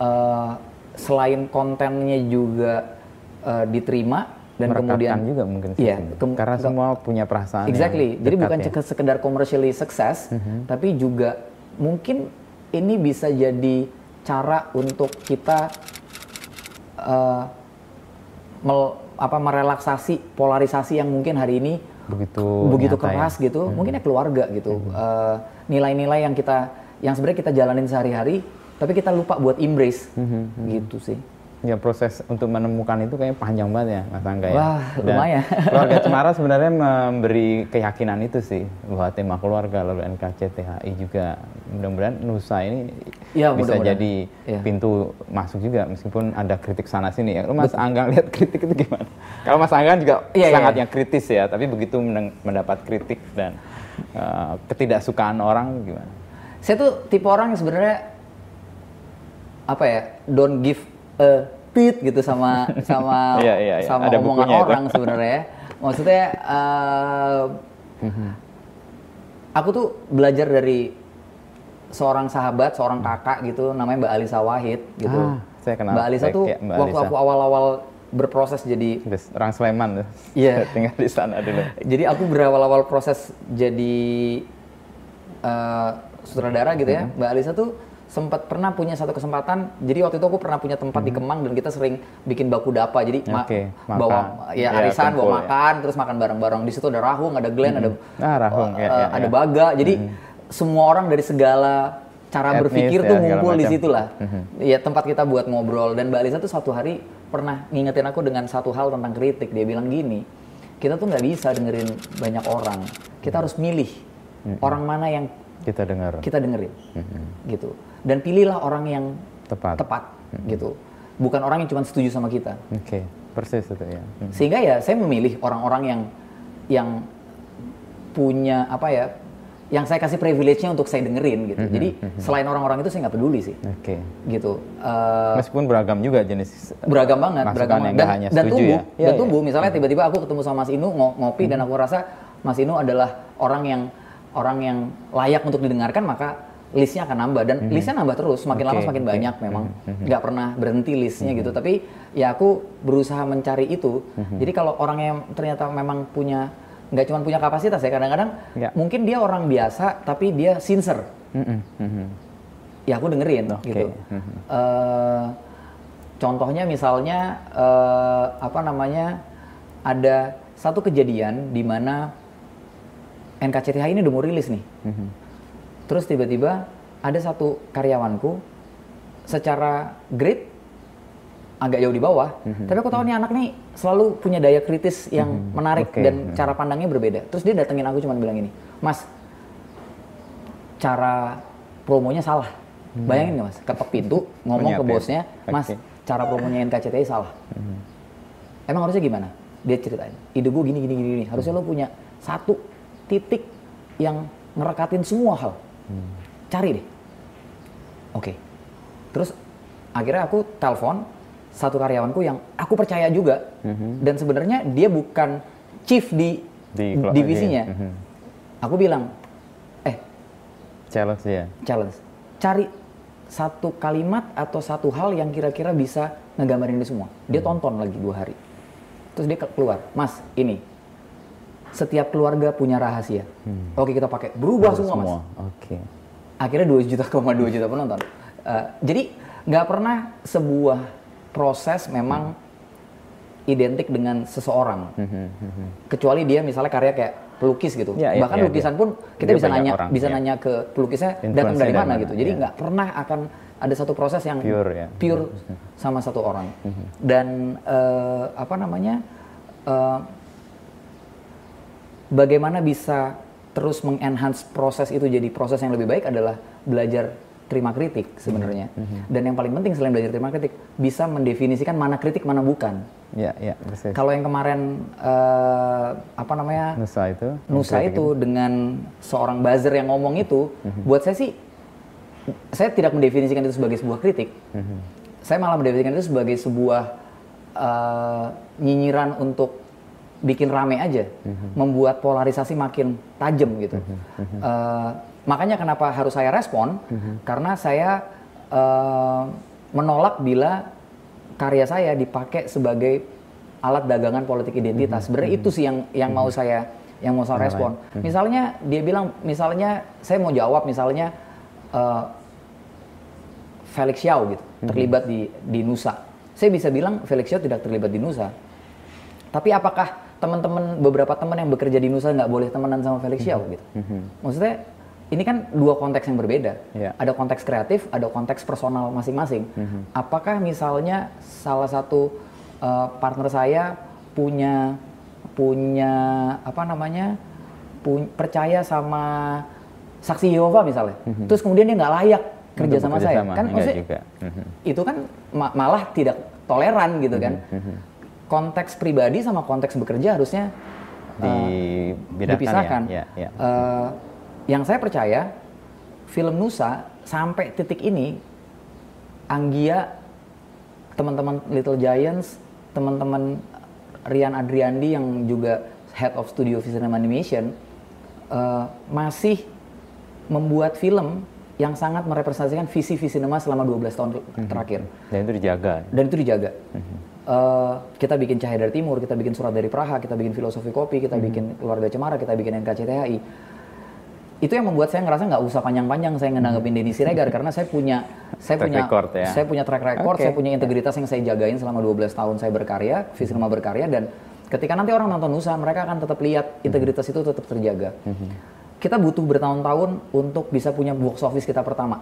Speaker 1: eh, selain kontennya juga eh, diterima dan kemudian
Speaker 2: juga mungkin sih.
Speaker 1: Iya, kem-
Speaker 2: Karena semua punya perasaan yang
Speaker 1: Exactly. Jadi bukan
Speaker 2: ya.
Speaker 1: sekedar commercially sukses, tapi juga mungkin ini bisa jadi cara untuk kita eh, mel- apa merelaksasi polarisasi yang mungkin hari ini
Speaker 2: begitu
Speaker 1: begitu
Speaker 2: ya.
Speaker 1: keras gitu. Mungkin ya keluarga gitu. Eh, nilai-nilai yang kita yang sebenarnya kita jalanin sehari-hari, tapi kita lupa buat embrace gitu sih.
Speaker 2: Ya proses untuk menemukan itu kayaknya panjang banget ya Mas Angga ya.
Speaker 1: Wah, lumayan.
Speaker 2: keluarga Cemara sebenarnya memberi keyakinan itu sih bahwa tema keluarga lalu NKCTHI juga mudah-mudahan Nusa ini
Speaker 1: Ya,
Speaker 2: bisa jadi
Speaker 1: Ya.
Speaker 2: pintu masuk juga meskipun ada kritik sana sini ya. Kalau Mas Angga lihat kritik itu gimana? Kalau Mas Angga juga
Speaker 1: Iya, iya.
Speaker 2: sangat yang kritis ya, tapi begitu mendapat kritik dan eh, ketidaksukaan orang gimana?
Speaker 1: Saya tuh tipe orang yang sebenarnya apa ya, don't give a tit gitu sama sama
Speaker 2: Iya, iya, iya.
Speaker 1: sama
Speaker 2: Ada
Speaker 1: omongan orang sebenarnya. Maksudnya eh, aku tuh belajar dari seorang sahabat, seorang kakak gitu, namanya Mbak Alisa Wahid gitu.
Speaker 2: Ah, saya kenal
Speaker 1: Mbak Alisa tuh
Speaker 2: ya, Mbak
Speaker 1: waktu
Speaker 2: Alisa.
Speaker 1: aku awal-awal berproses jadi
Speaker 2: orang Sleman tuh.
Speaker 1: Iya.
Speaker 2: tinggal di sana dulu.
Speaker 1: jadi aku berawal-awal proses jadi eh, sutradara gitu ya. Mbak Alisa tuh sempat pernah punya satu kesempatan. Jadi waktu itu aku pernah punya tempat di Kemang dan kita sering bikin baku dapa. Jadi ma-
Speaker 2: Oke,
Speaker 1: bawa
Speaker 2: makan.
Speaker 1: ya
Speaker 2: Ya,
Speaker 1: arisan,
Speaker 2: kumpul
Speaker 1: bawa
Speaker 2: ya.
Speaker 1: makan, terus makan bareng-bareng. Di situ ada rahung, ada glen, ada
Speaker 2: Ah, rahung,
Speaker 1: eh,
Speaker 2: ya, ya,
Speaker 1: ada
Speaker 2: ya.
Speaker 1: baga. Jadi semua orang dari segala cara
Speaker 2: Etnis
Speaker 1: berpikir
Speaker 2: ya,
Speaker 1: tuh ngumpul di situ lah. Ya tempat kita buat ngobrol dan Mbak Alisa tuh suatu hari pernah ngingetin aku dengan satu hal tentang kritik. Dia bilang gini, kita tuh nggak bisa dengerin banyak orang. Kita harus milih orang mana yang
Speaker 2: Kita dengar.
Speaker 1: kita dengerin, gitu. Dan pilihlah orang yang
Speaker 2: Tepat.
Speaker 1: tepat, gitu. Bukan orang yang cuma setuju sama kita.
Speaker 2: Oke, persis itu ya. Hmm.
Speaker 1: Sehingga ya saya memilih orang-orang yang yang punya apa ya yang saya kasih privilege-nya untuk saya dengerin gitu.
Speaker 2: Mhm,
Speaker 1: Jadi selain orang-orang itu saya nggak peduli sih.
Speaker 2: Oke.
Speaker 1: Gitu. Eh,
Speaker 2: Meskipun beragam juga jenis
Speaker 1: beragam banget, beragam banget. dan,
Speaker 2: hanya
Speaker 1: dan tumbuh,
Speaker 2: ya. Iya,
Speaker 1: dan
Speaker 2: iya.
Speaker 1: tumbuh. Misalnya tiba-tiba aku ketemu sama Mas Inu ngo- ngopi dan aku rasa Mas Inu adalah orang yang orang yang layak untuk didengarkan, maka listnya akan nambah dan listnya nambah terus. Semakin lama
Speaker 2: Mhm. Oke,
Speaker 1: semakin
Speaker 2: oke.
Speaker 1: banyak memang nggak pernah berhenti listnya gitu. Tapi ya aku berusaha mencari itu.
Speaker 2: Mhm.
Speaker 1: Jadi kalau orang yang ternyata memang punya nggak cuma punya kapasitas ya kadang-kadang
Speaker 2: Ya.
Speaker 1: mungkin dia orang biasa tapi dia sincere
Speaker 2: Mhm, mhm.
Speaker 1: ya aku dengerin
Speaker 2: Oke.
Speaker 1: gitu.
Speaker 2: Mhm.
Speaker 1: Eh, contohnya misalnya eh, apa namanya ada satu kejadian di mana NKCTH ini udah mau rilis nih.
Speaker 2: Mhm.
Speaker 1: Terus tiba-tiba ada satu karyawanku secara grade agak jauh di bawah,
Speaker 2: Mhm.
Speaker 1: tapi aku tahu nih anak nih selalu punya daya kritis yang menarik
Speaker 2: Oke.
Speaker 1: dan cara pandangnya berbeda. Terus dia datengin aku cuma bilang gini, Mas, cara promonya salah. Bayangin nggak Mas, ketok pintu ngomong ke bosnya, Mas,
Speaker 2: Oke.
Speaker 1: cara promonya NKCTI salah. Emang harusnya gimana? Dia ceritain, ide gue gini, gini, gini, gini. Harusnya lo punya satu titik yang ngerekatin semua hal. Cari deh. Oke. Terus akhirnya aku telepon satu karyawanku yang aku percaya juga. Dan sebenarnya dia bukan chief di,
Speaker 2: Di
Speaker 1: divisinya.
Speaker 2: Mhm.
Speaker 1: Aku bilang, eh
Speaker 2: Challenge ya.
Speaker 1: challenge, cari satu kalimat atau satu hal yang kira-kira bisa ngegambarin ini semua. Dia tonton lagi dua hari. Terus dia ke- keluar, Mas, ini setiap keluarga punya rahasia. Oke kita pakai, berubah semua, Mas.
Speaker 2: Oke.
Speaker 1: Akhirnya 2 juta, koma 2 juta penonton. Eh, jadi nggak pernah sebuah proses memang identik dengan seseorang.
Speaker 2: Mhm, mhm.
Speaker 1: Kecuali dia misalnya karya kayak pelukis gitu.
Speaker 2: Ya, ya,
Speaker 1: Bahkan
Speaker 2: ya,
Speaker 1: lukisan
Speaker 2: ya.
Speaker 1: pun kita
Speaker 2: Dia
Speaker 1: bisa nanya
Speaker 2: orang,
Speaker 1: bisa
Speaker 2: ya.
Speaker 1: nanya ke pelukisnya datang dari mana
Speaker 2: mana,
Speaker 1: gitu. Jadi
Speaker 2: ya.
Speaker 1: nggak pernah akan ada satu proses yang
Speaker 2: Pure, ya.
Speaker 1: pure sama satu orang. Dan eh, apa namanya? eh, bagaimana bisa terus mengenhance proses itu jadi proses yang lebih baik adalah belajar terima kritik sebenarnya. Dan yang paling penting selain belajar terima kritik, bisa mendefinisikan mana kritik mana bukan.
Speaker 2: Ya, ya, persis.
Speaker 1: Kalau yang kemarin eh, apa namanya
Speaker 2: Nusa itu.
Speaker 1: Nusa itu dengan seorang buzzer yang ngomong itu, buat saya sih, saya tidak mendefinisikan itu sebagai sebuah kritik. Saya malah mendefinisikan itu sebagai sebuah eh, nyinyiran untuk bikin rame aja, membuat polarisasi makin tajam gitu. Eh, makanya kenapa harus saya respon? Karena saya eh, menolak bila karya saya dipakai sebagai alat dagangan politik identitas. Sebenarnya itu sih yang yang mau saya yang mau saya respon. Misalnya dia bilang, misalnya saya mau jawab, misalnya eh, Felix Xiao gitu terlibat di di Nusa. Saya bisa bilang Felix Xiao tidak terlibat di Nusa. Tapi apakah teman-teman beberapa teman yang bekerja di Nusa nggak boleh temenan sama Felix Xiao gitu? Maksudnya ini kan dua konteks yang berbeda.
Speaker 2: Iya.
Speaker 1: Ada konteks kreatif, ada konteks personal masing-masing. Apakah misalnya salah satu uh, partner saya punya punya apa namanya pu- percaya sama saksi Yehova misalnya, terus kemudian dia nggak layak kerja
Speaker 2: Untuk
Speaker 1: sama saya,
Speaker 2: sama,
Speaker 1: kan
Speaker 2: enggak
Speaker 1: maksudnya
Speaker 2: juga. Mhm.
Speaker 1: itu kan ma- malah tidak toleran gitu kan. Konteks pribadi sama konteks bekerja harusnya uh, dipisahkan.
Speaker 2: ya. ya, ya.
Speaker 1: Eh, yang saya percaya film Nusa sampai titik ini Anggia, teman-teman Little Giants, teman-teman Rian Adriandi yang juga head of studio film animation eh, masih membuat film yang sangat merepresentasikan visi visi cinema selama 12 tahun terakhir
Speaker 2: Dan itu dijaga.
Speaker 1: dan itu dijaga. Eh, kita bikin Cahaya dari Timur, kita bikin Surat dari Praha, kita bikin Filosofi Kopi, kita bikin Keluarga Cemara, kita bikin NKCTHI. Itu yang membuat saya ngerasa nggak usah panjang-panjang saya ngenanggepin Denny Siregar karena saya punya saya
Speaker 2: Track
Speaker 1: punya
Speaker 2: record ya.
Speaker 1: saya punya track record,
Speaker 2: Oke.
Speaker 1: saya punya integritas yang saya jagain selama 12 tahun saya berkarya, Visinema berkarya dan ketika nanti orang nonton Nusa mereka akan tetap lihat integritas itu tetap terjaga. Kita butuh bertahun-tahun untuk bisa punya box office kita pertama.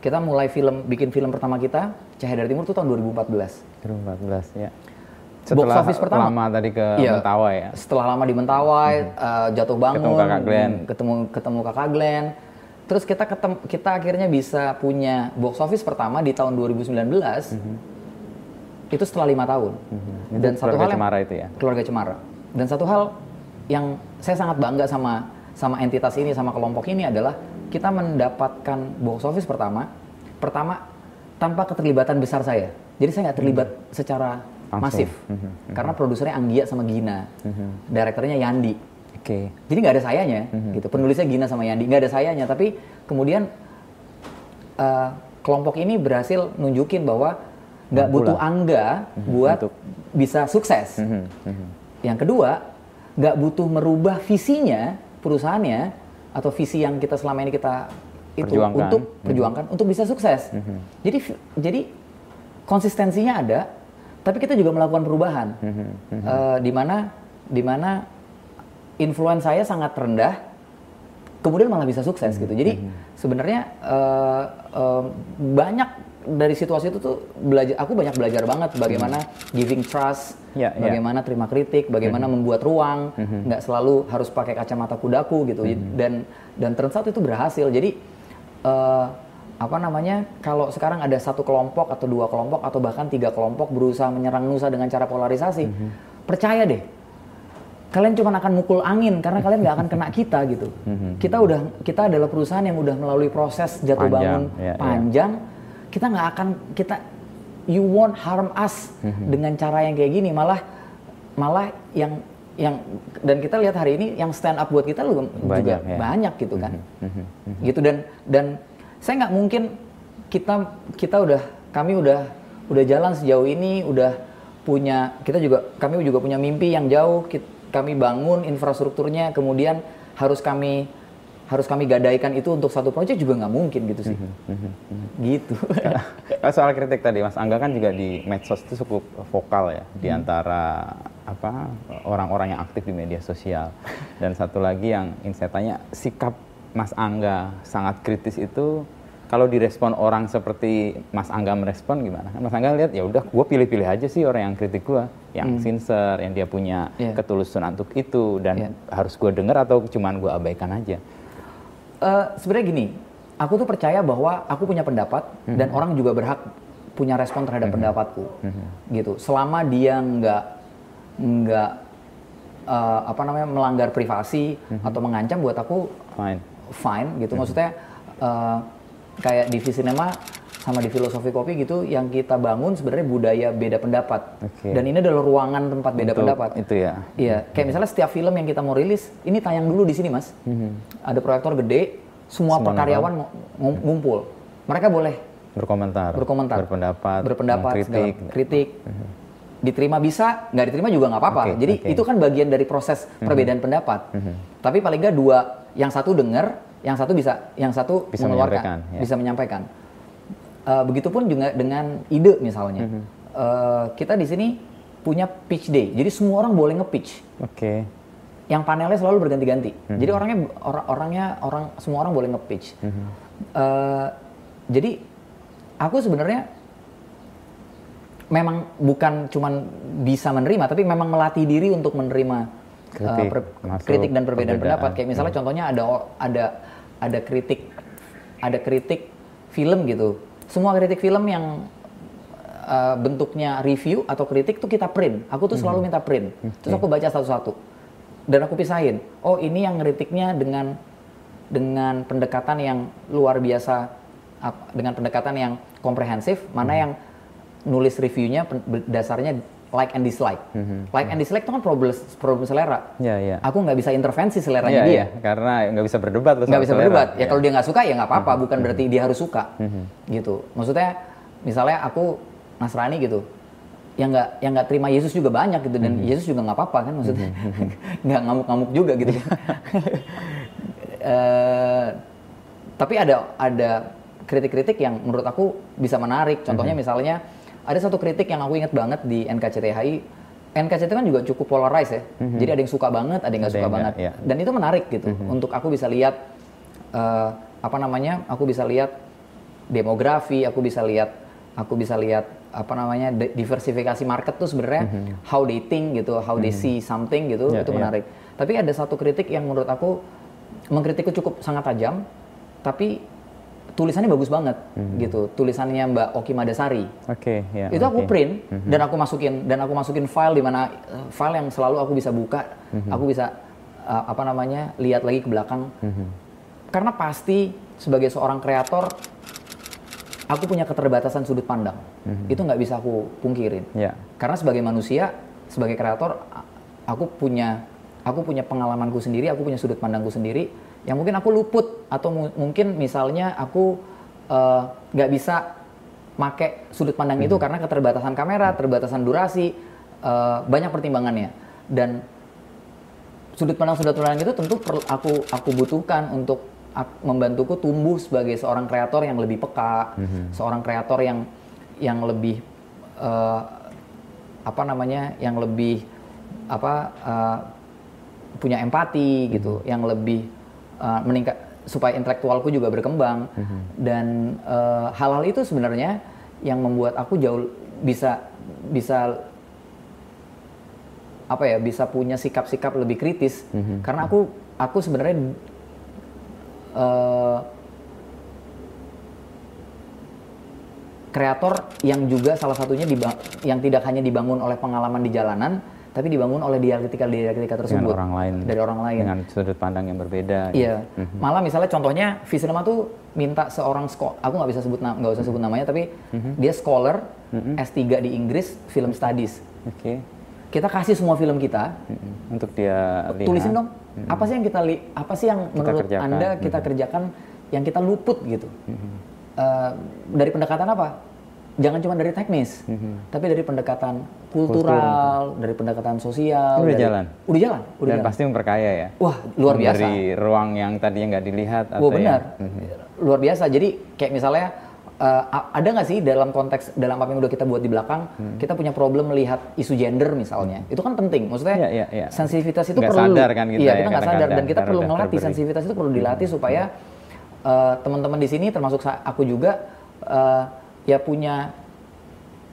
Speaker 1: Kita mulai film bikin film pertama kita Cahaya dari Timur itu tahun 2014.
Speaker 2: 2014 ya.
Speaker 1: Box office pertama.
Speaker 2: lama tadi ke
Speaker 1: Iya.
Speaker 2: Mentawai ya.
Speaker 1: Setelah lama di Mentawai, eh, jatuh bangun,
Speaker 2: Ketemu kakak Glenn.
Speaker 1: ketemu ketemu kakak Glenn. Terus kita ketem, kita akhirnya bisa punya box office pertama di tahun 2019. Itu setelah lima tahun.
Speaker 2: Itu
Speaker 1: Dan satu
Speaker 2: Keluarga
Speaker 1: hal yang,
Speaker 2: Cemara itu ya.
Speaker 1: keluarga Cemara. Dan satu hal yang saya sangat bangga sama sama entitas ini sama kelompok ini adalah kita mendapatkan box office pertama. Pertama tanpa keterlibatan besar saya. Jadi saya nggak terlibat secara
Speaker 2: Langsung.
Speaker 1: masif.
Speaker 2: Mhm,
Speaker 1: karena produsernya Anggia sama Gina. Direkturnya Yandi.
Speaker 2: Oke.
Speaker 1: jadi nggak ada sayanya
Speaker 2: Mhm.
Speaker 1: gitu. Penulisnya Gina sama Yandi. Nggak ada sayanya tapi kemudian eh, kelompok ini berhasil nunjukin bahwa nggak butuh angga buat
Speaker 2: untuk-
Speaker 1: bisa sukses.
Speaker 2: Mhm, mhm.
Speaker 1: yang kedua nggak butuh merubah visinya perusahaannya atau visi yang kita selama ini kita itu
Speaker 2: Perjuangkan. Mhm.
Speaker 1: untuk perjuangkan untuk bisa sukses. Jadi jadi konsistensinya ada tapi kita juga melakukan perubahan.
Speaker 2: Mhm,
Speaker 1: Eh, di mana di mana influence saya sangat rendah kemudian malah bisa sukses gitu. Jadi
Speaker 2: Mhm.
Speaker 1: sebenarnya eh, eh, banyak dari situasi itu tuh belajar aku banyak belajar banget bagaimana giving trust
Speaker 2: Mhm. Ya, ya.
Speaker 1: bagaimana terima kritik bagaimana membuat ruang nggak selalu harus pakai kacamata kudaku gitu. Dan dan turns out itu berhasil. Jadi eh, apa namanya kalau sekarang ada satu kelompok atau dua kelompok atau bahkan tiga kelompok berusaha menyerang Nusa dengan cara polarisasi percaya deh. Kalian cuma akan mukul angin karena kalian nggak akan kena kita gitu. Kita udah kita adalah perusahaan yang udah melalui proses jatuh
Speaker 2: Panjang,
Speaker 1: bangun
Speaker 2: ya, ya.
Speaker 1: panjang kita nggak akan kita you won't harm us dengan cara yang kayak gini. Malah malah yang yang dan kita lihat hari ini yang stand up buat kita lu juga
Speaker 2: Banyak, ya.
Speaker 1: banyak gitu kan. Gitu dan dan saya nggak mungkin kita kita udah kami udah udah jalan sejauh ini udah punya kita juga kami juga punya mimpi yang jauh kit- kami bangun infrastrukturnya kemudian harus kami harus kami gadaikan itu untuk satu proyek juga nggak mungkin gitu sih gitu
Speaker 2: Kalau soal kritik tadi, Mas Angga kan juga di medsos itu cukup vokal ya di antara apa orang-orang yang aktif di media sosial. Dan satu lagi yang ingin saya tanya, sikap Mas Angga sangat kritis itu kalau direspon orang seperti Mas Angga merespon gimana? Mas Angga lihat ya udah, gue pilih-pilih aja sih orang yang kritik gue, yang sincere, yang dia punya
Speaker 1: Iya.
Speaker 2: ketulusan untuk itu dan
Speaker 1: Iya.
Speaker 2: harus gue dengar atau cuman gue abaikan aja.
Speaker 1: Eh, sebenarnya gini, aku tuh percaya bahwa aku punya pendapat dan orang juga berhak punya respon terhadap pendapatku, gitu. Selama dia nggak nggak eh, apa namanya melanggar privasi atau mengancam, buat aku
Speaker 2: Fine.
Speaker 1: fine gitu. Maksudnya eh, kayak di Visinema sama di filosofi kopi gitu, yang kita bangun sebenarnya budaya beda pendapat.
Speaker 2: Oke.
Speaker 1: Dan ini adalah ruangan tempat beda
Speaker 2: Untuk
Speaker 1: pendapat.
Speaker 2: Itu ya.
Speaker 1: Iya, kayak misalnya setiap film yang kita mau rilis, ini tayang dulu di sini mas. Ada proyektor gede, semua,
Speaker 2: Semua
Speaker 1: perkaryawan ng- ng- ngumpul. Mereka boleh
Speaker 2: Berkomentar.
Speaker 1: berkomentar,
Speaker 2: Berpendapat.
Speaker 1: berpendapat, segala- kritik. Diterima bisa, nggak diterima juga nggak apa-apa.
Speaker 2: Oke,
Speaker 1: Jadi.
Speaker 2: Mhm.
Speaker 1: itu kan bagian dari proses perbedaan pendapat. Tapi paling nggak dua, yang satu dengar, yang satu bisa, yang satu
Speaker 2: Bisa
Speaker 1: mengeluarkan,
Speaker 2: menyampaikan, ya.
Speaker 1: bisa menyampaikan. Eh, begitupun juga dengan ide misalnya.
Speaker 2: Mhm.
Speaker 1: Eh, kita di sini punya pitch day, jadi semua orang boleh nge-pitch
Speaker 2: Oke.
Speaker 1: yang panelnya selalu berganti-ganti.
Speaker 2: Mhm.
Speaker 1: Jadi orangnya orang orangnya orang semua orang boleh nge-pitch.
Speaker 2: Mhm.
Speaker 1: Eh, jadi aku sebenarnya memang bukan cuman bisa menerima, tapi memang melatih diri untuk menerima
Speaker 2: Kritik,
Speaker 1: per-
Speaker 2: masuk
Speaker 1: kritik dan perbedaan,
Speaker 2: perbedaan.
Speaker 1: pendapat. Kayak misalnya contohnya ada ada ada kritik ada kritik film gitu. Semua kritik film yang uh, bentuknya review atau kritik tuh kita print. Aku tuh selalu minta print. Terus aku baca satu-satu. Dan aku pisahin. Oh, ini yang kritiknya dengan dengan pendekatan yang luar biasa dengan pendekatan yang komprehensif, mana yang nulis reviewnya dasarnya like and dislike. Like and dislike itu kan problem problem selera.
Speaker 2: Ya, ya.
Speaker 1: Aku nggak bisa intervensi seleranya
Speaker 2: Iya,
Speaker 1: dia
Speaker 2: iya. Karena nggak bisa berdebat
Speaker 1: nggak bisa
Speaker 2: selera.
Speaker 1: berdebat. Ya
Speaker 2: Iya.
Speaker 1: kalau dia nggak suka ya nggak apa-apa, bukan berarti dia harus suka. Gitu. Maksudnya misalnya aku Nasrani gitu, yang nggak yang nggak terima Yesus juga banyak gitu dan Yesus juga nggak apa-apa kan maksudnya nggak ngamuk-ngamuk juga gitu. Eh, tapi ada ada kritik-kritik yang menurut aku bisa menarik. Contohnya misalnya ada satu kritik yang aku ingat banget di NKCTHI. NKCT kan juga cukup polarized ya. Jadi ada yang suka banget, ada yang nggak suka
Speaker 2: yang
Speaker 1: banget.
Speaker 2: ya.
Speaker 1: Dan itu menarik gitu. Untuk aku bisa lihat eh, apa namanya? Aku bisa lihat demografi, aku bisa lihat aku bisa lihat apa namanya di- diversifikasi market tuh sebenarnya how they think gitu, how they see something gitu,
Speaker 2: Ya,
Speaker 1: itu
Speaker 2: ya.
Speaker 1: menarik. Tapi ada satu kritik yang menurut aku mengkritikku cukup sangat tajam, tapi tulisannya bagus banget gitu. Tulisannya Mbak Oki Madasari.
Speaker 2: Oke, ya.
Speaker 1: itu aku
Speaker 2: oke.
Speaker 1: print dan aku masukin dan aku masukin file di mana eh, file yang selalu aku bisa buka, aku bisa uh, apa namanya lihat lagi ke belakang karena pasti sebagai seorang kreator aku punya keterbatasan sudut pandang itu nggak bisa aku pungkirin
Speaker 2: Ya.
Speaker 1: karena sebagai manusia sebagai kreator aku punya aku punya pengalamanku sendiri aku punya sudut pandangku sendiri yang mungkin aku luput atau mu- mungkin misalnya aku eh, nggak bisa make sudut pandang itu karena keterbatasan kamera terbatasan durasi eh, banyak pertimbangannya. Dan sudut pandang sudut pandang itu tentu perlu aku aku butuhkan untuk membantuku tumbuh sebagai seorang kreator yang lebih peka, seorang kreator yang yang lebih eh, apa namanya, yang lebih apa eh, punya empati gitu, yang lebih eh, meningkat supaya intelektualku juga berkembang. Dan eh, hal-hal itu sebenarnya yang membuat aku jauh bisa bisa apa ya bisa punya sikap-sikap lebih kritis. Karena aku aku sebenarnya eh, kreator yang juga salah satunya yang tidak hanya dibangun oleh pengalaman di jalanan tapi dibangun oleh dialektika dialektika tersebut
Speaker 2: orang lain.
Speaker 1: dari orang lain
Speaker 2: Dengan sudut pandang yang berbeda.
Speaker 1: Iya, malah misalnya contohnya Visinema tuh minta seorang sekolah, aku nggak bisa sebut nggak usah sebut namanya, tapi dia scholar S3 di Inggris film studies.
Speaker 2: Oke.
Speaker 1: Kita kasih semua film kita,
Speaker 2: Mm-mm. Untuk dia lihat.
Speaker 1: tulisin dong, apa sih yang kita li, apa sih yang menurut
Speaker 2: kerjakan.
Speaker 1: anda kita kerjakan yang kita luput gitu. Eh, dari pendekatan apa? Jangan cuma dari teknis, tapi dari pendekatan kultural, dari pendekatan sosial.
Speaker 2: Udah
Speaker 1: dari-
Speaker 2: jalan?
Speaker 1: Udah jalan, udah
Speaker 2: Dan
Speaker 1: jalan.
Speaker 2: pasti memperkaya ya.
Speaker 1: Wah, luar biasa.
Speaker 2: Dari ruang yang tadinya nggak dilihat.
Speaker 1: Wah
Speaker 2: atau
Speaker 1: benar,
Speaker 2: yang-
Speaker 1: luar biasa. Jadi kayak misalnya a- ada nggak sih dalam konteks dalam apa yang udah kita buat di belakang, kita punya problem melihat isu gender misalnya, itu kan penting. Maksudnya
Speaker 2: Iya, iya, iya.
Speaker 1: sensitivitas itu
Speaker 2: Nggak
Speaker 1: perlu,
Speaker 2: sadar kan kita
Speaker 1: iya
Speaker 2: ya,
Speaker 1: kita nggak sadar dan kita perlu ngelatih
Speaker 2: terberi.
Speaker 1: sensitivitas itu perlu dilatih supaya eh, teman-teman di sini termasuk aku juga eh, ya punya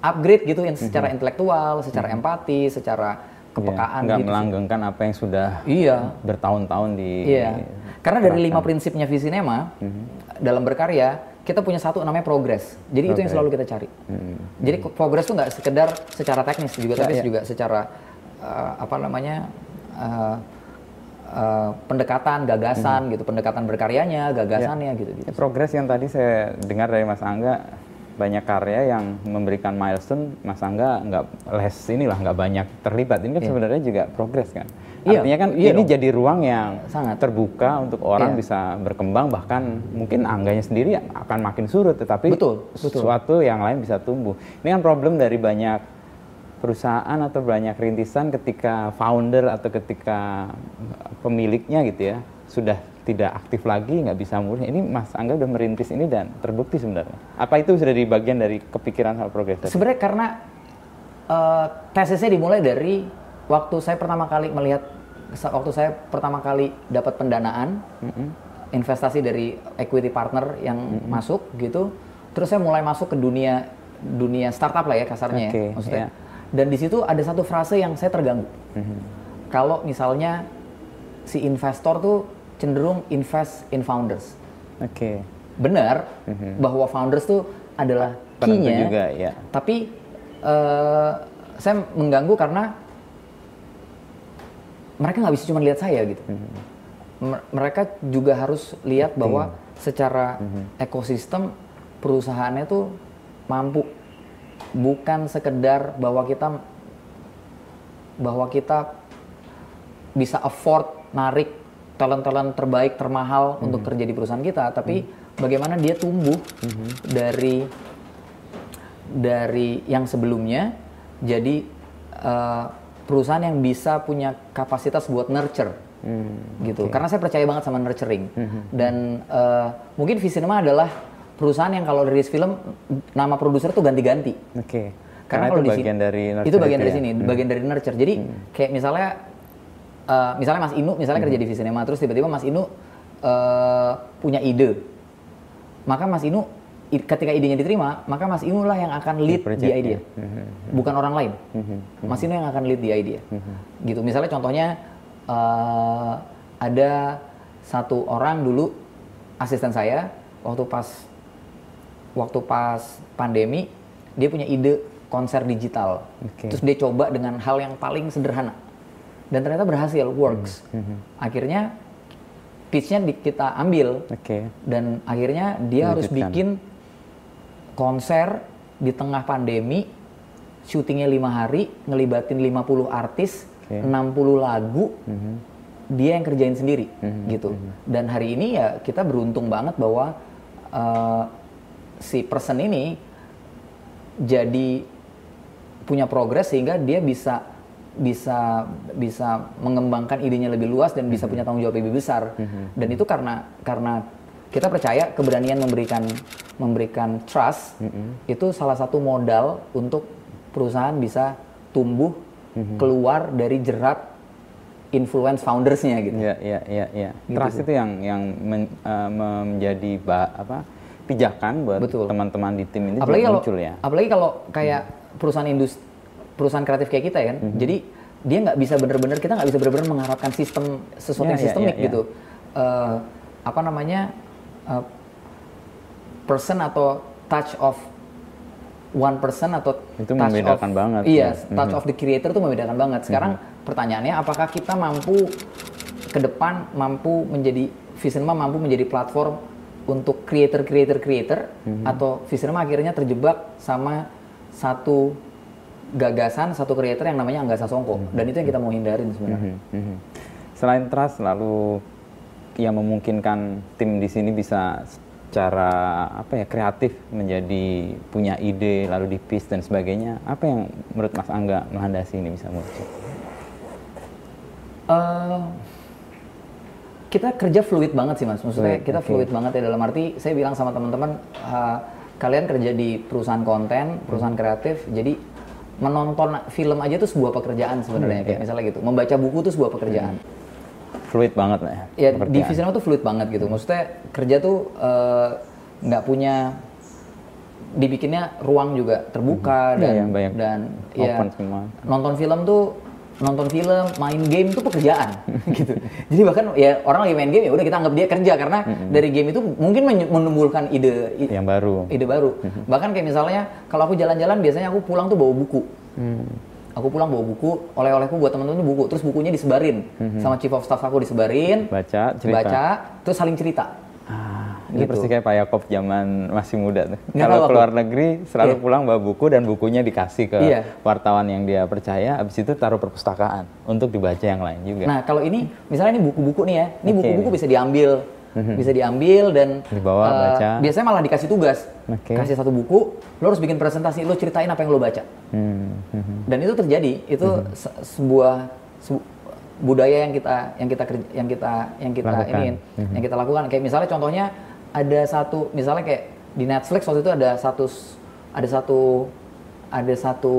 Speaker 1: upgrade gitu in- secara intelektual, secara empati, secara kepekaan
Speaker 2: Iya, nggak
Speaker 1: gitu.
Speaker 2: melanggengkan apa yang sudah
Speaker 1: Iya.
Speaker 2: bertahun-tahun di
Speaker 1: Iya. Karena dari lima prinsipnya Visinema dalam berkarya kita punya satu namanya progres. Jadi itu yang selalu kita cari. Jadi ko- progres itu nggak sekedar secara teknis juga, tapi
Speaker 2: iya.
Speaker 1: juga secara uh, apa namanya uh, uh, pendekatan, gagasan gitu, pendekatan berkaryanya, gagasannya gitu. gitu.
Speaker 2: Ya, progres yang tadi saya dengar dari Mas Angga banyak karya yang memberikan milestone Mas Angga nggak les inilah nggak banyak terlibat ini kan sebenarnya juga progres kan
Speaker 1: Iya,
Speaker 2: artinya kan
Speaker 1: iya
Speaker 2: ini
Speaker 1: dong.
Speaker 2: jadi ruang yang
Speaker 1: Sangat.
Speaker 2: terbuka untuk orang
Speaker 1: Iya.
Speaker 2: bisa berkembang bahkan mungkin Angganya sendiri akan makin surut tetapi
Speaker 1: Betul, betul.
Speaker 2: sesuatu yang lain bisa tumbuh ini kan problem dari banyak perusahaan atau banyak rintisan ketika founder atau ketika pemiliknya gitu ya sudah tidak aktif lagi nggak bisa murni ini Mas Angga udah merintis ini dan terbukti sebenarnya apa itu sudah di bagian dari kepikiran hal progres?
Speaker 1: Sebenarnya karena uh, tesisnya dimulai dari waktu saya pertama kali melihat waktu saya pertama kali dapat pendanaan investasi dari equity partner yang masuk gitu, terus saya mulai masuk ke dunia dunia startup lah ya kasarnya
Speaker 2: Oke,
Speaker 1: ya maksudnya.
Speaker 2: iya.
Speaker 1: Dan di situ ada satu frase yang saya terganggu. Kalau misalnya si investor tuh cenderung invest in founders.
Speaker 2: Oke
Speaker 1: Benar bahwa founders tuh adalah key-nya.
Speaker 2: juga, ya.
Speaker 1: Tapi eh, saya mengganggu karena mereka nggak bisa cuma lihat saya gitu. M- Mereka juga harus lihat bahwa secara ekosistem perusahaannya tuh mampu, bukan sekedar bahwa kita bahwa kita bisa afford narik talent-talent terbaik termahal untuk kerja di perusahaan kita, tapi bagaimana dia tumbuh dari dari yang sebelumnya jadi eh, perusahaan yang bisa punya kapasitas buat nurture. Gitu. karena saya percaya banget sama nurturing. Dan eh, mungkin Visinema adalah perusahaan yang kalau rilis film nama produser tuh ganti-ganti.
Speaker 2: Oke.
Speaker 1: Karena,
Speaker 2: karena,
Speaker 1: kalau
Speaker 2: itu
Speaker 1: di sini
Speaker 2: bagian dari
Speaker 1: itu
Speaker 2: nurture
Speaker 1: bagian dari
Speaker 2: ya?
Speaker 1: sini bagian dari nurture. Jadi kayak misalnya eh, misalnya Mas Inu misalnya kerja di Visinema terus tiba-tiba Mas Inu eh, punya ide. Maka Mas Inu ketika idenya diterima maka Mas Inu lah yang akan lead di idea. bukan orang lain. Mas Inu yang akan lead di idea. Gitu. Misalnya contohnya eh, ada satu orang dulu asisten saya waktu pas waktu pas pandemi dia punya ide konser digital.
Speaker 2: Oke.
Speaker 1: terus dia coba dengan hal yang paling sederhana dan ternyata berhasil works akhirnya pitchnya di- kita ambil
Speaker 2: Oke.
Speaker 1: dan akhirnya dia harus
Speaker 2: Diwujudkan.
Speaker 1: bikin konser di tengah pandemi syutingnya lima hari ngelibatin 50 artis
Speaker 2: Oke.
Speaker 1: 60 lagu dia yang kerjain sendiri
Speaker 2: Mhm,
Speaker 1: gitu dan hari ini ya kita beruntung banget bahwa eh, si person ini jadi punya progres sehingga dia bisa bisa bisa mengembangkan idenya lebih luas dan bisa punya tanggung jawab lebih besar. Dan itu karena karena kita percaya keberanian memberikan memberikan trust itu salah satu modal untuk perusahaan bisa tumbuh keluar dari jerat influence foundersnya gitu.
Speaker 2: Iya, iya, iya, iya. Trust itu yang yang men- eh, menjadi ba- apa? pijakan buat teman-teman di tim ini
Speaker 1: apalagi kalau
Speaker 2: muncul ya.
Speaker 1: apalagi kalau kayak perusahaan industri perusahaan kreatif kayak kita kan
Speaker 2: Mhm.
Speaker 1: jadi dia nggak bisa bener-bener kita nggak bisa bener-bener mengharapkan sistem sesuatu
Speaker 2: Ya,
Speaker 1: yang
Speaker 2: ya,
Speaker 1: sistemik
Speaker 2: ya, ya.
Speaker 1: gitu Eh, apa namanya eh, person atau touch of one person atau
Speaker 2: Itu
Speaker 1: touch
Speaker 2: membedakan
Speaker 1: of-
Speaker 2: banget,
Speaker 1: iya
Speaker 2: ya.
Speaker 1: touch of the creator itu membedakan banget sekarang pertanyaannya apakah kita mampu ke depan mampu menjadi Visinema mampu menjadi platform untuk creator creator creator atau Visinema akhirnya terjebak sama satu gagasan satu creator yang namanya Angga Sasongko dan itu yang kita mau hindarin sebenarnya.
Speaker 2: Mhm, mhm. Selain trust, lalu yang memungkinkan tim di sini bisa secara apa ya kreatif menjadi punya ide lalu di pitch dan sebagainya. Apa yang menurut Mas Angga melandasi ini bisa muncul?
Speaker 1: Eh, kita kerja fluid banget sih mas, maksudnya
Speaker 2: Fluid,
Speaker 1: kita
Speaker 2: oke.
Speaker 1: fluid banget ya dalam arti saya bilang sama teman-teman eh, kalian kerja di perusahaan konten, perusahaan kreatif, jadi menonton film aja tuh sebuah pekerjaan sebenarnya
Speaker 2: Hmm,
Speaker 1: kayak
Speaker 2: iya.
Speaker 1: misalnya gitu, membaca buku tuh sebuah pekerjaan.
Speaker 2: Fluid banget lah ya.
Speaker 1: Ya di
Speaker 2: pekerjaan.
Speaker 1: Visinema tuh fluid banget gitu, maksudnya kerja tuh eh, nggak punya dibikinnya ruang juga terbuka
Speaker 2: Iya,
Speaker 1: dan
Speaker 2: iya, banyak
Speaker 1: dan ya
Speaker 2: semua.
Speaker 1: nonton film tuh nonton film, main game itu pekerjaan gitu. Jadi bahkan ya orang lagi main game ya udah kita anggap dia kerja karena dari game itu mungkin men- menumbuhkan ide i-
Speaker 2: Yang baru.
Speaker 1: ide baru. Bahkan kayak misalnya kalau aku jalan-jalan biasanya aku pulang tuh bawa buku.
Speaker 2: Hmm.
Speaker 1: Aku pulang bawa buku, oleh-olehku buat teman-teman tuh buku, terus bukunya disebarin sama chief of staff aku disebarin,
Speaker 2: Baca, cerita.
Speaker 1: baca, terus saling cerita.
Speaker 2: Ini
Speaker 1: Gitu.
Speaker 2: persis kayak Pak Yakob zaman masih muda tuh.
Speaker 1: Nggak
Speaker 2: Kalau keluar
Speaker 1: aku.
Speaker 2: negeri selalu
Speaker 1: Iya.
Speaker 2: pulang bawa buku dan bukunya dikasih ke
Speaker 1: Iya.
Speaker 2: wartawan yang dia percaya, habis itu taruh perpustakaan untuk dibaca yang lain juga.
Speaker 1: Nah kalau ini misalnya ini buku-buku nih ya, ini
Speaker 2: Oke.
Speaker 1: buku-buku bisa diambil, bisa diambil dan
Speaker 2: Dibawa,
Speaker 1: eh,
Speaker 2: baca.
Speaker 1: Biasanya malah dikasih tugas,
Speaker 2: Oke.
Speaker 1: kasih satu buku, lo harus bikin presentasi, lo ceritain apa yang lo baca.
Speaker 2: Hmm, hmm,
Speaker 1: Dan itu terjadi, itu
Speaker 2: Mhm.
Speaker 1: se- sebuah sebu- budaya yang kita yang kita kerja- yang kita yang kita ini
Speaker 2: Mhm.
Speaker 1: yang kita lakukan. Kayak misalnya contohnya ada satu misalnya kayak di Netflix waktu itu ada satu ada satu ada satu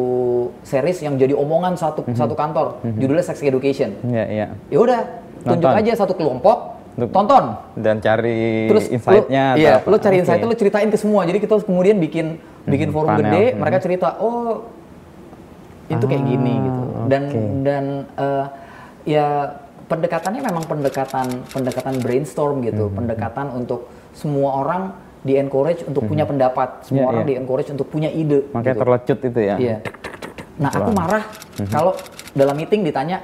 Speaker 1: series yang jadi omongan satu
Speaker 2: Mhm.
Speaker 1: satu kantor, judulnya Sex Education.
Speaker 2: Iya, iya.
Speaker 1: Ya udah, tunjuk
Speaker 2: Nonton.
Speaker 1: aja satu kelompok,
Speaker 2: Untuk-
Speaker 1: tonton.
Speaker 2: Dan cari
Speaker 1: Terus
Speaker 2: insight-nya
Speaker 1: iya, lu cari insight lu ceritain ke semua. Jadi kita kemudian bikin bikin
Speaker 2: Mhm,
Speaker 1: forum
Speaker 2: panel.
Speaker 1: gede,
Speaker 2: Mhm.
Speaker 1: mereka cerita, "Oh, itu kayak
Speaker 2: Ah,
Speaker 1: gini" gitu. Dan
Speaker 2: oke.
Speaker 1: dan eh, ya pendekatannya memang pendekatan pendekatan brainstorm gitu,
Speaker 2: Mhm,
Speaker 1: pendekatan untuk semua orang di encourage untuk punya pendapat, semua
Speaker 2: Iya,
Speaker 1: orang
Speaker 2: iya.
Speaker 1: di encourage untuk punya ide.
Speaker 2: Makanya
Speaker 1: gitu.
Speaker 2: terlecut itu ya.
Speaker 1: Iya. Nah, aku marah
Speaker 2: Mhm.
Speaker 1: kalau dalam meeting ditanya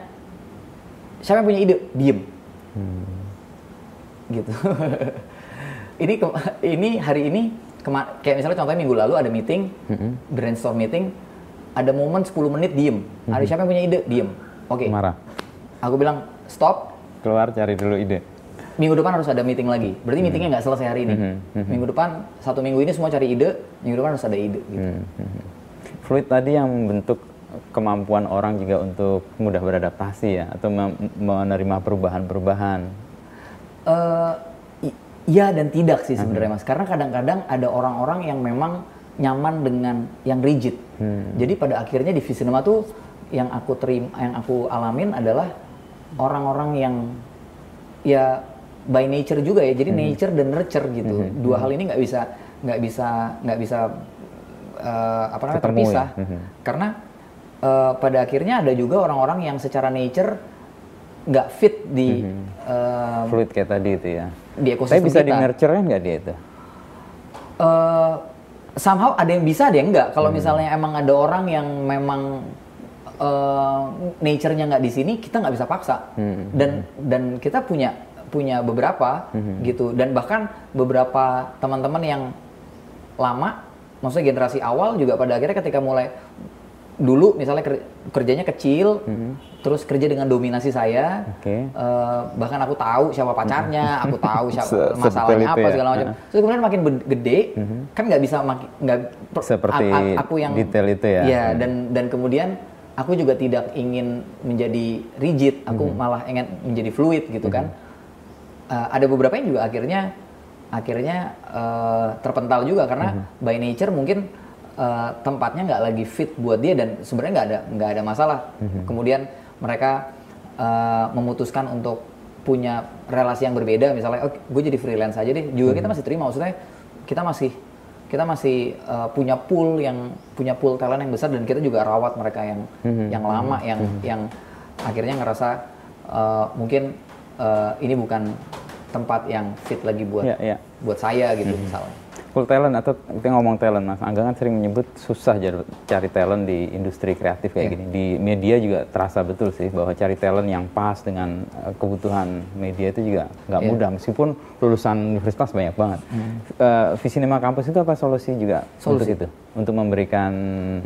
Speaker 1: siapa yang punya ide, diem.
Speaker 2: Hmm.
Speaker 1: Gitu. ini ke- ini hari ini kema- kayak misalnya contohnya minggu lalu ada meeting,
Speaker 2: Mhm.
Speaker 1: brainstorm meeting, ada momen 10 menit diem. Ada siapa yang punya ide, diem. Oke.
Speaker 2: Marah.
Speaker 1: Aku bilang stop.
Speaker 2: Keluar cari dulu ide.
Speaker 1: Minggu depan harus ada meeting lagi. Berarti meetingnya nggak selesai hari ini.
Speaker 2: Mhm, mhm.
Speaker 1: Minggu depan satu minggu ini semua cari ide. Minggu depan harus ada ide. Gitu.
Speaker 2: Hmm, hmm. Fluid tadi yang membentuk kemampuan orang juga untuk mudah beradaptasi ya atau menerima perubahan-perubahan.
Speaker 1: I- iya dan tidak sih sebenarnya
Speaker 2: Hmm.
Speaker 1: mas karena kadang-kadang ada orang-orang yang memang nyaman dengan yang rigid
Speaker 2: Hmm.
Speaker 1: jadi pada akhirnya di Visinema tuh yang aku terima yang aku alamin adalah orang-orang yang ya by nature juga ya
Speaker 2: Hmm.
Speaker 1: jadi nature dan nurture gitu dua hal ini nggak bisa nggak bisa nggak bisa eh, apa namanya
Speaker 2: Ketemu
Speaker 1: terpisah
Speaker 2: ya? Mhm.
Speaker 1: karena eh, pada akhirnya ada juga orang-orang yang secara nature nggak fit di eh,
Speaker 2: Fluid kayak tadi itu ya.
Speaker 1: di ekosistem
Speaker 2: Tapi bisa
Speaker 1: kita.
Speaker 2: di nurture nggak dia itu?
Speaker 1: Eh, somehow ada yang bisa ada yang enggak.
Speaker 2: Hmm.
Speaker 1: Kalau misalnya emang ada orang yang memang uh, nature-nya nggak di sini, kita nggak bisa paksa. Hmm. Dan dan kita punya punya beberapa hmm. gitu. Dan bahkan beberapa teman-teman yang lama, maksudnya generasi awal juga pada akhirnya ketika mulai dulu misalnya kerjanya kecil, hmm. terus kerja dengan dominasi saya, okay. uh, eh, bahkan aku tahu siapa pacarnya, aku tahu siapa masalahnya apa ya. segala macam. Terus kemudian makin gede, hmm. kan nggak bisa nggak
Speaker 2: seperti aku yang detail itu ya.
Speaker 1: Iya dan dan kemudian aku juga tidak ingin menjadi rigid, aku hmm. malah ingin menjadi fluid gitu hmm. kan. Uh, ada beberapa yang juga akhirnya akhirnya uh, terpental juga karena hmm. by nature mungkin uh, tempatnya nggak lagi fit buat dia dan sebenarnya nggak ada nggak ada masalah. Mm-hmm. Kemudian mereka uh, memutuskan untuk punya relasi yang berbeda, misalnya, oh gue jadi freelance aja deh. Juga mm-hmm. kita masih terima, maksudnya kita masih kita masih uh, punya pool yang punya pool talent yang besar dan kita juga rawat mereka yang mm-hmm. yang lama, mm-hmm. yang mm-hmm. yang akhirnya ngerasa uh, mungkin uh, ini bukan tempat yang fit lagi buat yeah, yeah. buat saya gitu mm-hmm. misalnya
Speaker 2: full talent atau kita ngomong talent mas Angga kan sering menyebut susah cari talent di industri kreatif kayak yeah. gini di media juga terasa betul sih bahwa cari talent yang pas dengan uh, kebutuhan media itu juga nggak yeah. mudah meskipun lulusan universitas banyak banget mm. uh, Visinema Kampus itu apa solusi juga solusi. untuk itu untuk memberikan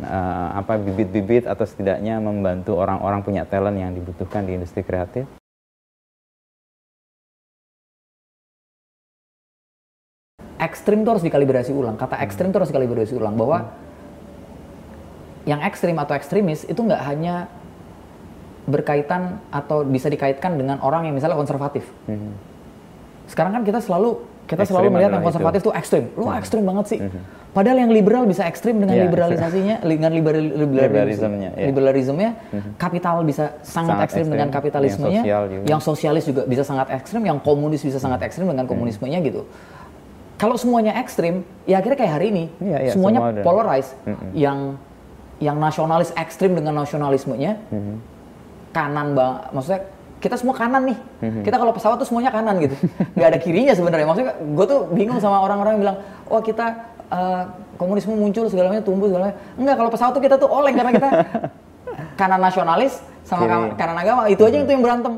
Speaker 2: uh, apa bibit-bibit atau setidaknya membantu orang-orang punya talent yang dibutuhkan di industri kreatif
Speaker 1: ekstrim itu harus dikalibrasi ulang. Kata ekstrim itu harus dikalibrasi ulang bahwa hmm. yang ekstrim atau ekstremis itu nggak hanya berkaitan atau bisa dikaitkan dengan orang yang misalnya konservatif. Hmm. Sekarang kan kita selalu kita ekstrim selalu melihat yang konservatif itu ekstrim. Lu hmm. ekstrim banget sih. Hmm. Padahal yang liberal bisa ekstrim dengan yeah, liberalisasinya, dengan liberal, liberalismenya, yeah. liberalismenya, hmm. kapital bisa sangat, sangat ekstrim, dengan kapitalismenya, yang, sosial yang sosialis juga bisa sangat ekstrim, yang komunis bisa sangat hmm. ekstrim dengan komunismenya gitu kalau semuanya ekstrim, ya akhirnya kayak hari ini, iya, iya, semuanya semua polarized. Mm -hmm. Yang yang nasionalis ekstrim dengan nasionalismenya, mm -hmm. kanan bang, maksudnya kita semua kanan nih. Mm -hmm. Kita kalau pesawat tuh semuanya kanan gitu, nggak ada kirinya sebenarnya. Maksudnya gue tuh bingung sama orang-orang yang bilang, oh kita uh, komunisme muncul segalanya tumbuh segalanya. Enggak, kalau pesawat tuh kita tuh oleng karena kita kanan nasionalis sama Kiri. kanan agama itu aja mm -hmm. itu yang berantem.